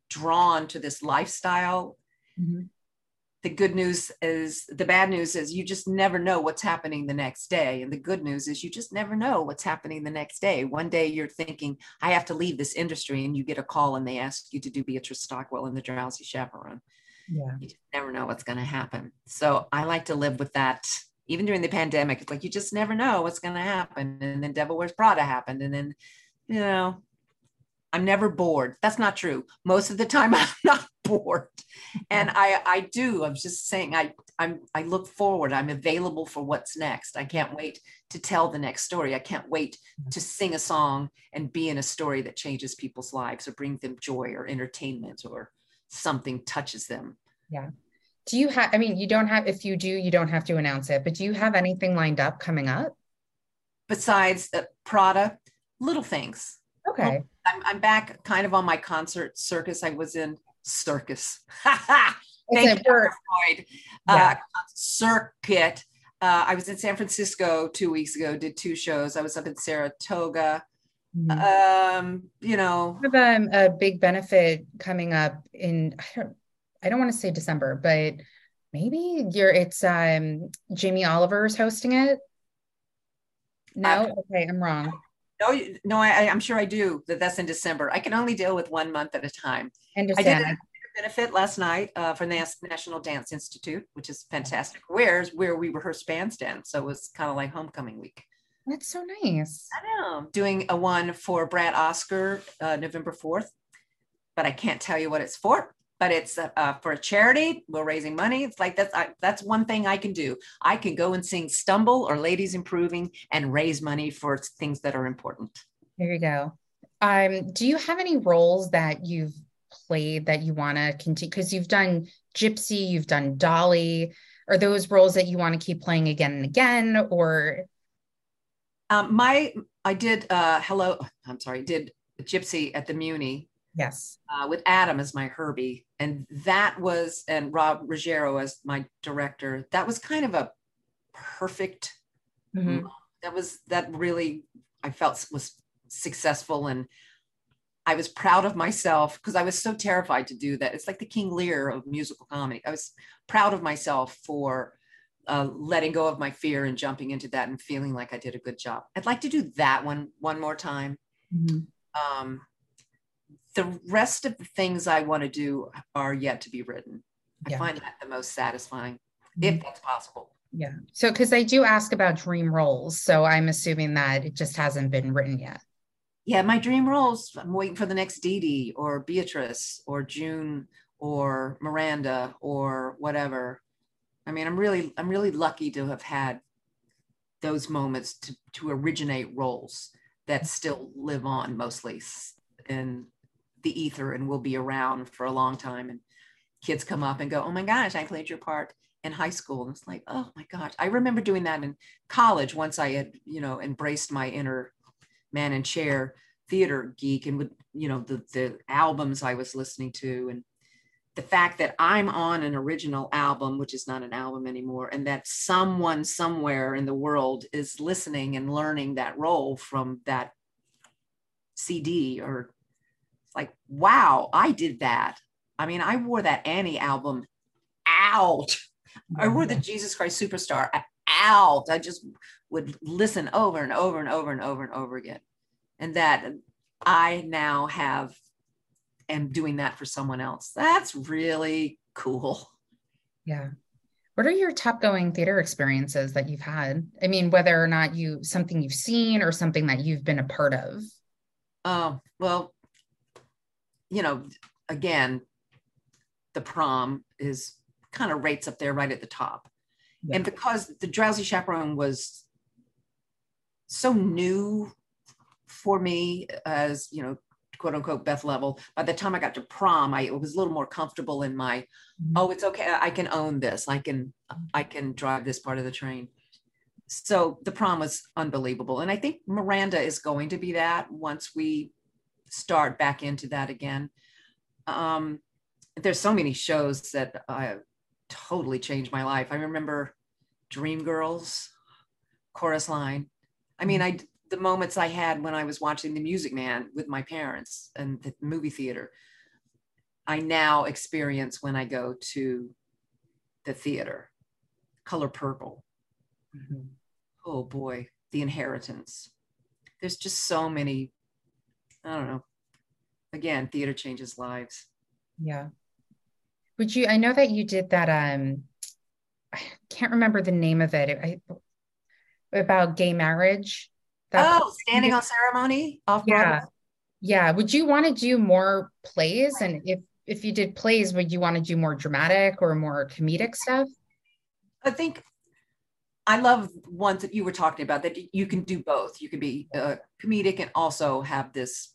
drawn to this lifestyle. Mm-hmm. The good news is the bad news is you just never know what's happening the next day. And the good news is you just never know what's happening the next day. One day you're thinking, I have to leave this industry, and you get a call and they ask you to do Beatrice Stockwell in the Drowsy Chaperone. Yeah. You never know what's going to happen. So I like to live with that even during the pandemic, it's like you just never know what's going to happen. And then Devil Wears Prada happened. And then, you know, I'm never bored. That's not true. Most of the time I'm not bored. And I I do. I'm just saying I I'm I look forward. I'm available for what's next. I can't wait to tell the next story. I can't wait to sing a song and be in a story that changes people's lives or bring them joy or entertainment or something touches them. Yeah. Do you have I mean you don't have if you do you don't have to announce it, but do you have anything lined up coming up? Besides uh, Prada, little things. Okay. I'm, I'm back kind of on my concert circus. I was in circus. Thank you, Floyd. Uh, yeah. Uh, circuit. Uh, I was in San Francisco two weeks ago, did two shows. I was up in Saratoga. Mm-hmm. Um, you know, have um, a big benefit coming up in I don't I don't want to say December, but maybe you're it's um Jamie Oliver's hosting it. No, uh, okay, I'm wrong. No, no, I, I'm sure I do. That that's in December. I can only deal with one month at a time. I, understand. I did a benefit last night uh, for the National Dance Institute, which is fantastic. Where's where we rehearse bandstand, so it was kind of like homecoming week. That's so nice. I know. Doing a one for Brad Oscar, uh, November fourth, but I can't tell you what it's for but it's uh, uh, for a charity. We're raising money. It's like that's I, that's one thing I can do. I can go and sing "Stumble" or "Lady's Improving" and raise money for things that are important. There you go. Um, do you have any roles that you've played that you want to continue? Because you've done Gypsy, you've done Dolly. are those roles that you want to keep playing again and again or um, my i did uh hello i'm sorry did gypsy at the Muny yes uh, with adam as my herbie and that was and rob ruggiero as my director that was kind of a perfect mm-hmm. that was that really i felt was successful and I was proud of myself because I was so terrified to do that. It's like the King Lear of musical comedy. I was proud of myself for uh, letting go of my fear and jumping into that and feeling like I did a good job. I'd like to do that one one more time. Mm-hmm. Um, the rest of the things I want to do are yet to be written. Yeah. I find that the most satisfying, mm-hmm. if that's possible. Yeah. So, because I do ask about dream roles, so I'm assuming that it just hasn't been written yet yeah, my dream roles. I'm waiting for the next Dee Dee or Beatrice or June or Miranda or whatever. I mean, I'm really, I'm really lucky to have had those moments to, to originate roles that still live on mostly in the ether and will be around for a long time. And kids come up and go, Oh my gosh, I played your part in high school. And it's like, oh my gosh. I remember doing that in college once I had, you know, embraced my inner man and chair theater geek and with you know the the albums I was listening to and the fact that I'm on an original album, which is not an album anymore, and that someone somewhere in the world is listening and learning that role from that CD or like, wow, I did that. I mean, I wore that Annie album out. I wore the mm-hmm. Jesus Christ Superstar out. I just would listen over and over and over and over and over again and that I now have am doing that for someone else. That's really cool. Yeah. What are your top going theater experiences that you've had? I mean, whether or not you something you've seen or something that you've been a part of. Oh, well, you know, again, the prom is kind of rates up there right at the top. Yeah. And because the drowsy chaperone was so new for me as you know quote unquote Beth Leavel. By the time I got to prom, I was a little more comfortable in my, mm-hmm. oh, it's okay. I can own this. I can, I can drive this part of the train. So the prom was unbelievable. And I think Miranda is going to be that once we start back into that again. Um, there's so many shows that uh, totally changed my life. I remember Dreamgirls, Chorus Line. I mean, I the moments I had when I was watching The Music Man with my parents and the movie theater, I now experience when I go to the theater. Color Purple. Mm-hmm. Oh boy, The Inheritance. There's just so many, I don't know. Again, theater changes lives. Yeah. Would you, I know that you did that, um, I can't remember the name of it. I, about gay marriage that's oh, standing on ceremony off yeah. Broadway. Yeah. Would you want to do more plays? And if if you did plays, would you want to do more dramatic or more comedic stuff? I think I love ones that you were talking about that you can do both. You can be uh, comedic and also have this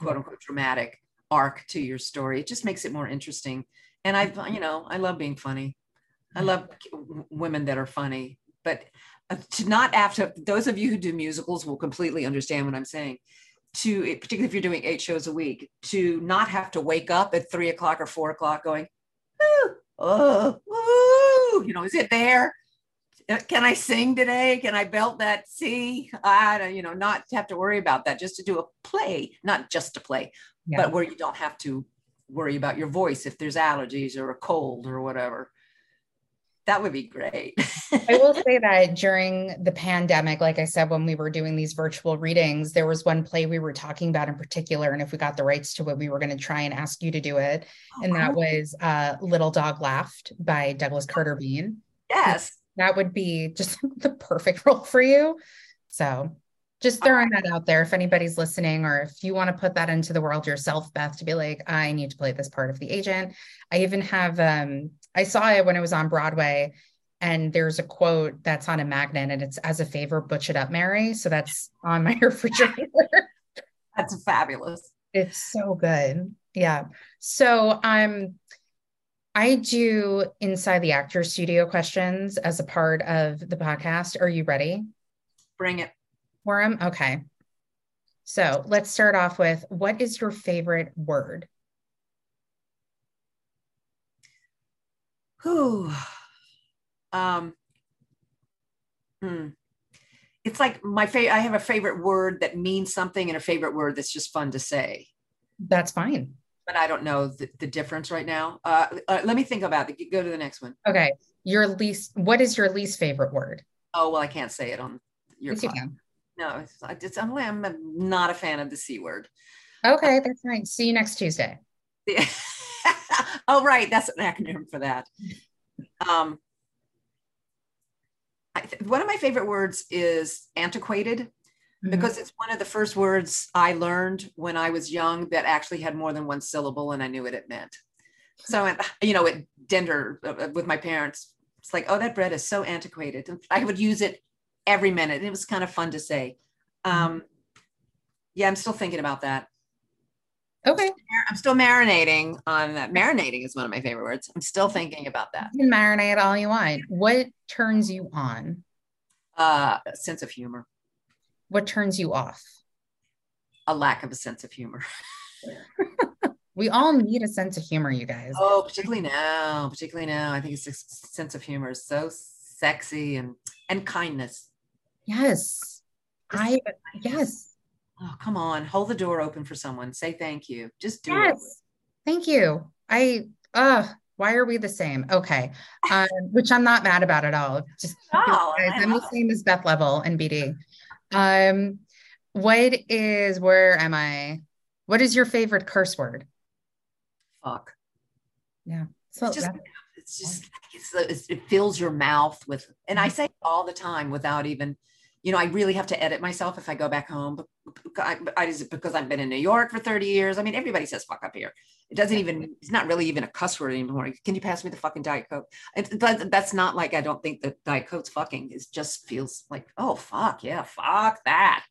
quote unquote dramatic arc to your story. It just makes it more interesting. And I, you know, I love being funny. I love women that are funny, but to not after those of you who do musicals will completely understand what I'm saying. To particularly if you're doing eight shows a week, to not have to wake up at three o'clock or four o'clock going, oh, oh, you know, is it there? Uh, can I sing today? Can I belt that C? I don't, you know, not have to worry about that. Just to do a play, not just to play, yeah. but where you don't have to worry about your voice if there's allergies or a cold or whatever that would be great. I will say that during the pandemic, like I said, when we were doing these virtual readings, there was one play we were talking about in particular. And if we got the rights to it, we were going to try and ask you to do it. Oh, and that was uh, Little Dog Laughed by Douglas Carter Beane. Yes. That would be just the perfect role for you. So just throwing that out there if anybody's listening or if you want to put that into the world yourself beth to be like i need to play this part of the agent i even have um I saw it when it was on Broadway, and there's a quote that's on a magnet, and it's "As a favor, butch it up, Mary." So that's on my refrigerator. that's fabulous. It's so good. Yeah. So I'm. Um, I do inside the actor studio questions as a part of the podcast. Are you ready? Bring it. Worm? Okay. So let's start off with what is your favorite word? Who? Um, hmm. It's like my favorite. I have a favorite word that means something and a favorite word that's just fun to say. That's fine but I don't know the, the difference right now. Uh, uh, let me think about it. Go to the next one. Okay. Your least, what is your least favorite word? Oh, well, I can't say it on your yes, No, it's, it's, I'm, I'm not a fan of the C word. Okay, that's fine. See you next Tuesday. oh, right. That's an acronym for that. Um, I, one of my favorite words is antiquated mm-hmm. because it's one of the first words I learned when I was young that actually had more than one syllable and I knew what it meant. So, you know, at dinner uh, uh, with my parents, it's like, oh, that bread is so antiquated. I would use it every minute. It was kind of fun to say. Um, yeah, I'm still thinking about that. Okay. I'm still marinating on that. Marinating is one of my favorite words. I'm still thinking about that. You can marinate all you want. What turns you on? Uh, sense of humor. What turns you off? A lack of a sense of humor. we all need a sense of humor, you guys. Oh, particularly now, particularly now. I think a sense of humor is so sexy and and kindness. Yes. I yes. Oh, come on. Hold the door open for someone. Say thank you. Just do yes. it. Thank you. I uh why are we the same? Okay. Um, which I'm not mad about at all. Just oh, guys, I'm the same as Beth Leavel and BD. Um, what is where am I? What is your favorite curse word? Fuck. Yeah. So it's just, it's just it's, it fills your mouth with, and I say it all the time without even, you know, I really have to edit myself if I go back home. I, I, because I've been in New York for 30 years. I mean, everybody says fuck up here. It doesn't even, it's not really even a cuss word anymore. Can you pass me the fucking Diet Coke? It, that, that's not like I don't think that Diet Coke's fucking. It just feels like, oh, fuck. Yeah, fuck that.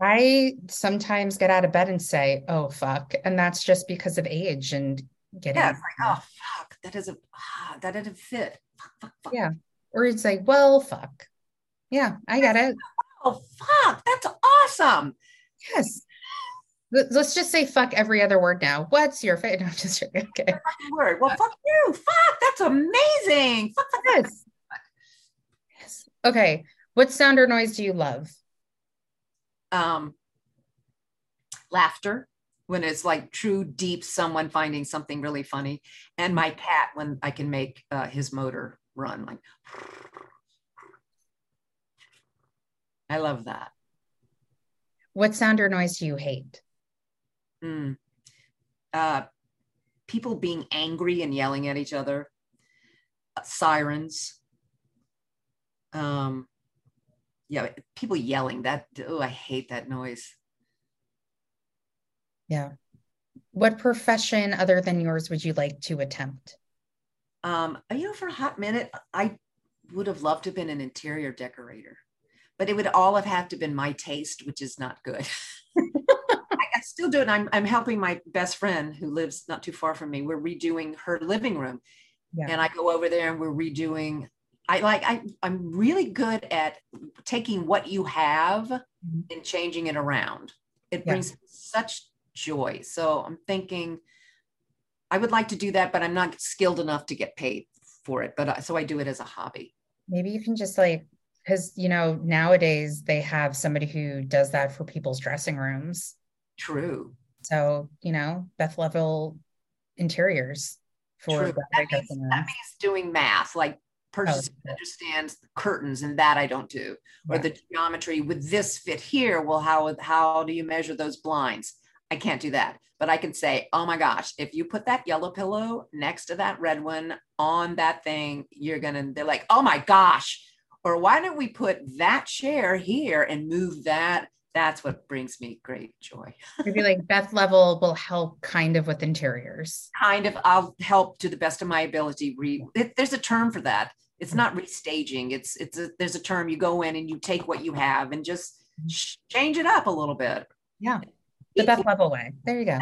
I sometimes get out of bed and say, oh, fuck. And that's just because of age and getting. Yeah, like, oh, fuck. That doesn't, ah, that didn't fit. Fuck, fuck, fuck. Yeah. Or it's like, well, fuck. Yeah, I get it. Oh, fuck. That's awesome. Yes. Let's just say fuck every other word now. What's your favorite? No, I'm just joking. Okay. Word. Well, fuck you. Fuck. That's amazing. Fuck, fuck, yes. Fuck. Yes. Okay. What sound or noise do you love? Um, laughter when it's like true deep someone finding something really funny and my cat when i can make uh, his motor run like i love that what sound or noise do you hate? Mm. Uh, people being angry and yelling at each other, uh, sirens. Um, yeah, people yelling. That oh, I hate that noise. Yeah. What profession other than yours would you like to attempt? Um, you know, for a hot minute, I would have loved to have been an interior decorator but it would all have had to been my taste, which is not good. I still do it. I'm, I'm helping my best friend who lives not too far from me. We're redoing her living room. Yeah. And I go over there and we're redoing. I like, I, I'm really good at taking what you have mm-hmm. and changing it around. It brings such joy. So I'm thinking I would like to do that, but I'm not skilled enough to get paid for it. But so I do it as a hobby. Maybe you can just like because you know nowadays they have somebody who does that for people's dressing rooms. True. So you know beth leavel interiors for that means, that means, doing math like person oh, understands curtains and that i don't do or the geometry would this fit here well how how do you measure those blinds? I can't do that but i can say oh my gosh if you put that yellow pillow next to that red one on that thing you're gonna they're like oh my gosh or why don't we put that chair here and move that? That's what brings me great joy. Maybe like Beth Leavel will help kind of with interiors. Kind of, I'll help to the best of my ability. Re- it, there's a term for that. It's not restaging. It's it's a, there's a term. You go in and you take what you have and just mm-hmm. change it up a little bit. Yeah, the Beth Leavel way. There you go.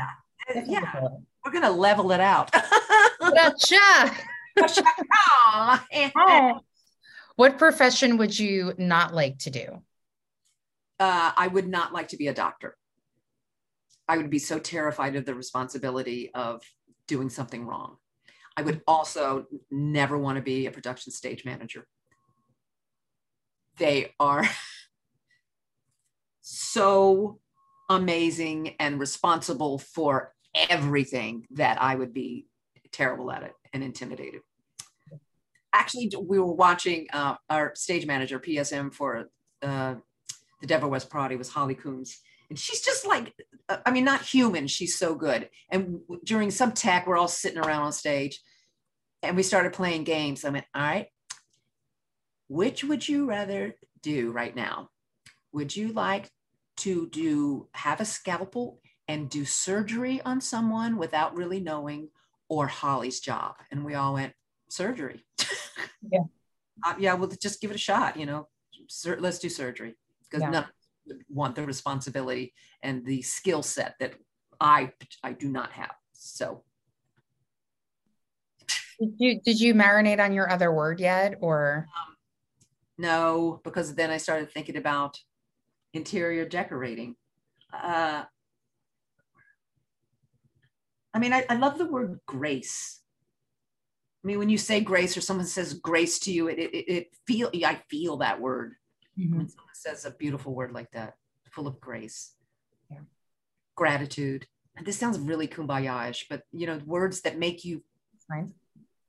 Yeah, yeah. we're gonna level it out. Gotcha. Oh. What profession would you not like to do? Uh, I would not like to be a doctor. I would be so terrified of the responsibility of doing something wrong. I would also never want to be a production stage manager. They are so amazing and responsible for everything that I would be terrible at it and intimidated. Actually, we were watching uh, our stage manager, PSM, for uh, the Devil Wears Prada was Holly Coombs. And she's just like, uh, I mean, not human. She's so good. And during some tech, we're all sitting around on stage and we started playing games. I went, all right, which would you rather do right now? Would you like to do have a scalpel and do surgery on someone without really knowing, or Holly's job? And we all went surgery. Yeah. uh, yeah. Well, just give it a shot. You know, Sur- let's do surgery because yeah. none want the responsibility and the skill set that I I do not have. So. Did you did you marinate on your other word yet, or? Um, no, because then I started thinking about interior decorating. Uh, I mean, I, I love the word grace. I mean, when you say grace or someone says grace to you, it, it, it feel, I feel that word. Mm-hmm. When someone says a beautiful word like that, full of grace, yeah. gratitude. And this sounds really kumbaya-ish, but you know, words that make you,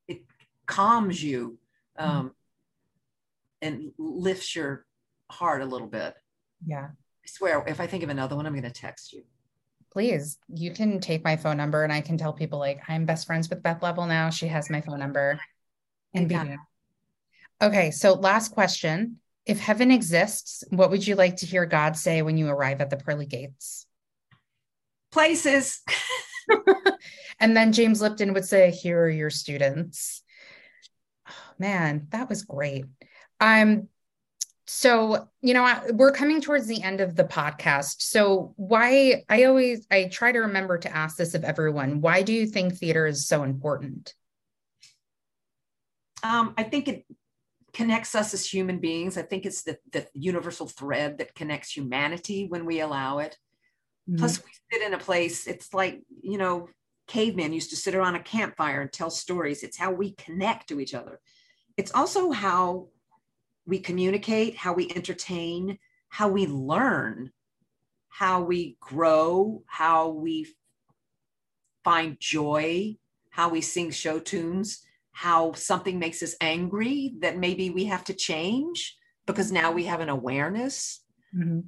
it calms you mm-hmm. um, mm-hmm. and lifts your heart a little bit. Yeah. I swear, if I think of another one, I'm going to text you. Please, you can take my phone number and I can tell people like I'm best friends with Beth Leavel now. She has my phone number. And be Okay, so last question. If heaven exists, what would you like to hear God say when you arrive at the pearly gates? Places. and then James Lipton would say, Here are your students. Oh, man, that was great. Um, so you know we're coming towards the end of the podcast. So why i always i try to remember to ask this of everyone why do you think theater is so important? Um, i think it connects us as human beings. I think it's the, the universal thread that connects humanity when we allow it. Mm-hmm. plus we sit in a place it's like you know cavemen used to sit around a campfire and tell stories. It's how we connect to each other. It's also how we communicate, how we entertain, how we learn, how we grow, how we find joy, how we sing show tunes, how something makes us angry that maybe we have to change because now we have an awareness. Mm-hmm.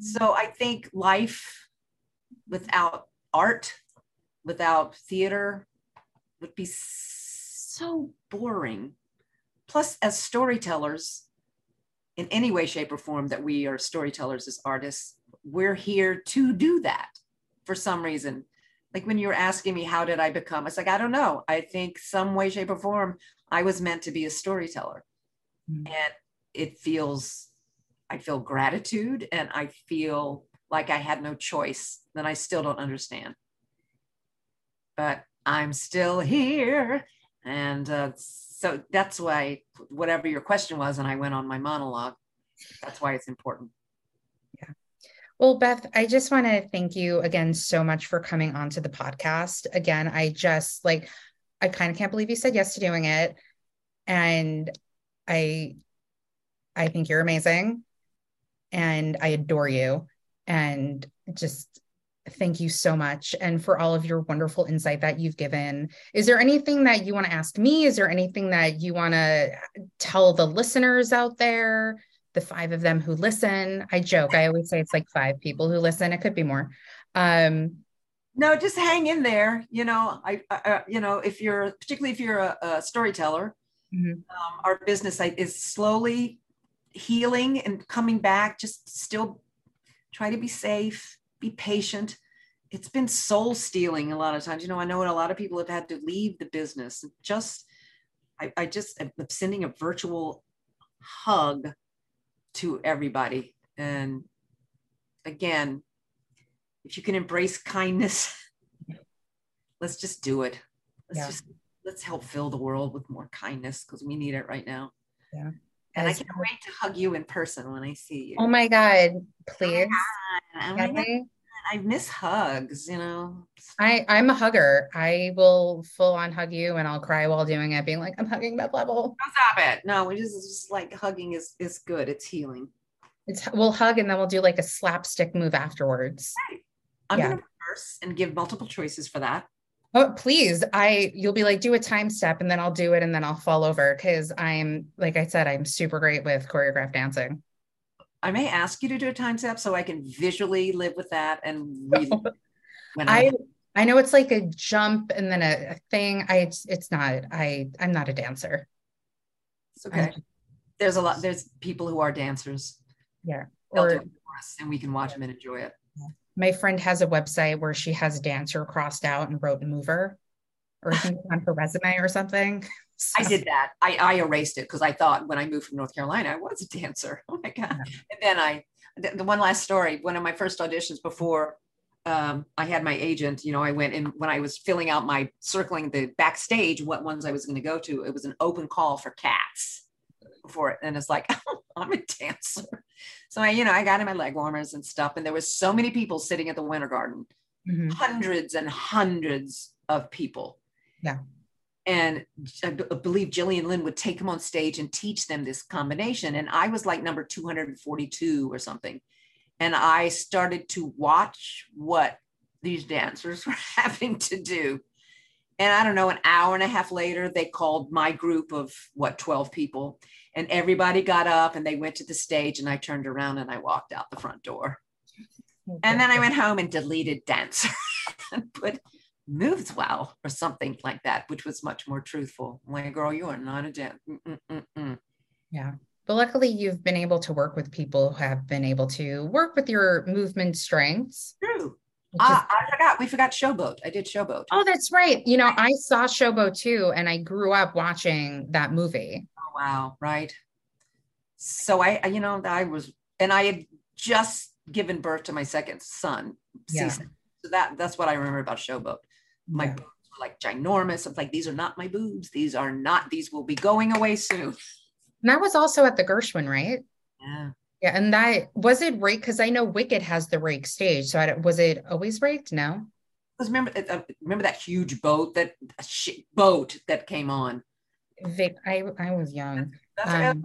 So I think life without art, without theater, would be so boring Plus, as storytellers, in any way, shape, or form that we are storytellers as artists, we're here to do that for some reason. Like when you were asking me, how did I become? It's like, I don't know. I think some way, shape, or form, I was meant to be a storyteller. Mm-hmm. And it feels, I feel gratitude and I feel like I had no choice that I still don't understand. But I'm still here. And uh, so that's why whatever your question was and i went on my monologue that's why it's important. Yeah. Well beth i just want to thank you again so much for coming onto the podcast. Again i just like i kind of can't believe you said yes to doing it. And i i think you're amazing. And i adore you. And just thank you so much and for all of your wonderful insight that you've given. Is there anything that you want to ask me? Is there anything that you want to tell the listeners out there, the five of them who listen? I joke. I always say it's like five people who listen. It could be more. Um, no, just hang in there. You know, I, I you know, if you're particularly if you're a, a storyteller, mm-hmm. um, our business is slowly healing and coming back. Just still try to be safe be patient. It's been soul stealing a lot of times. You know, I know a lot of people have had to leave the business. Just, I, I just am sending a virtual hug to everybody. And again, if you can embrace kindness, let's just do it. let's yeah. just let's help fill the world with more kindness because we need it right now. Yeah. And As I can't wait to hug you in person when I see you. Oh my God, oh please. Oh my God. I miss hugs, you know. I I'm a hugger. I will full on hug you and I'll cry while doing it, being like, I'm hugging Beth Leavel. Stop it. No, we just, just like hugging is is good. It's healing. It's we'll hug and then we'll do like a slapstick move afterwards. Right. I'm yeah. gonna reverse and give multiple choices for that. Oh, please. I you'll be like, do a time step and then I'll do it and then I'll fall over because I'm like I said, I'm super great with choreographed dancing. I may ask you to do a time step so I can visually live with that and really when I, I I know it's like a jump and then a, a thing. I it's, it's not. I I'm not a dancer. It's okay. I, there's a lot. There's people who are dancers. Yeah. Or, and we can watch them and enjoy it. My friend has a website where she has dancer crossed out and wrote mover, or on her resume or something. I did that. I, I erased it because I thought when I moved from North Carolina, I was a dancer. Oh my God. And then I, the, one last story, one of my first auditions before um, I had my agent, you know, I went in when I was filling out my circling the backstage, what ones I was going to go to, it was an open call for cats for it. And it's like, I'm a dancer. So I, you know, I got in my leg warmers and stuff. And there was so many people sitting at the Winter Garden, mm-hmm. hundreds and hundreds of people. Yeah and I believe Gillian Lynne would take them on stage and teach them this combination. And I was like number 242 or something. And I started to watch what these dancers were having to do. And I don't know, an hour and a half later, they called my group of what, 12 people. And everybody got up and they went to the stage. And I turned around and I walked out the front door. And then I went home and deleted dancer and put moves well or something like that, which was much more truthful. My girl, you are not a dent. Yeah. But luckily, you've been able to work with people who have been able to work with your movement strengths. True. Uh, I forgot. We forgot Showboat. I did Showboat. Oh, that's right. You know, I saw Showboat too, and I grew up watching that movie. Oh, wow. Right. So I, you know, I was, and I had just given birth to my second son. Yeah. So that that's what I remember about Showboat my boobs were like ginormous. I'm like, these are not my boobs. These are not, these will be going away soon. And that was also at the Gershwin, right? Yeah. Yeah. And that was it rake? Because I know Wicked has the rake stage. So I, was it always raked? No. Because remember, uh, remember that huge boat that boat that came on. Vic, I I was young. That's, um.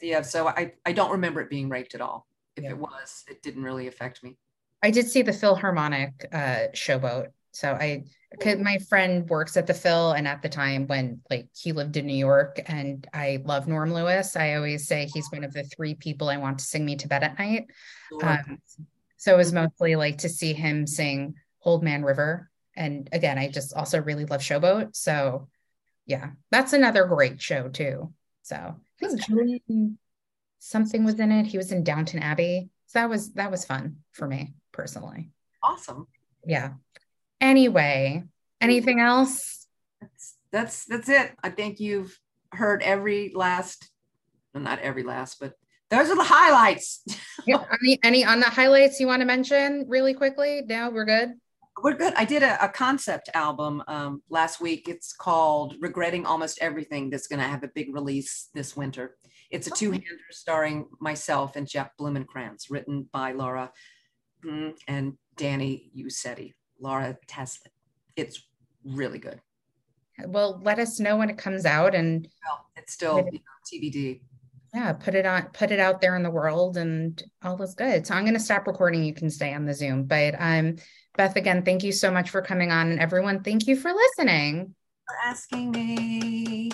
Yeah. So I I don't remember it being raked at all. If yeah. it was, it didn't really affect me. I did see the Philharmonic uh, showboat. So I because my friend works at the Phil, and at the time when like he lived in New York, and I love Norm Lewis. I always say he's one of the three people I want to sing me to bed at night. Um, so it was mostly like to see him sing Old Man River, and again, I just also really love Showboat. So yeah, that's another great show too. So I think Julian something was in it. He was in Downton Abbey. So that was that was fun for me personally. Awesome. Yeah. Anyway, anything else? That's that's that's it. I think you've heard every last, well, not every last, but those are the highlights. yeah, any any on the highlights you want to mention really quickly? No, we're good. We're good. I did a, a concept album um, last week. It's called "Regretting Almost Everything." That's going to have a big release this winter. It's a two-hander starring myself and Jeff Blumenkrantz, written by Laura mm, and Danny Usetti. Laura Tesla. It's really good. Well, let us know when it comes out and well, it's still it, you know, TBD. Yeah, put it on, put it out there in the world and all is good. So I'm going to stop recording. You can stay on the Zoom. But um, Beth, again, thank you so much for coming on. And everyone, thank you for listening. For asking me.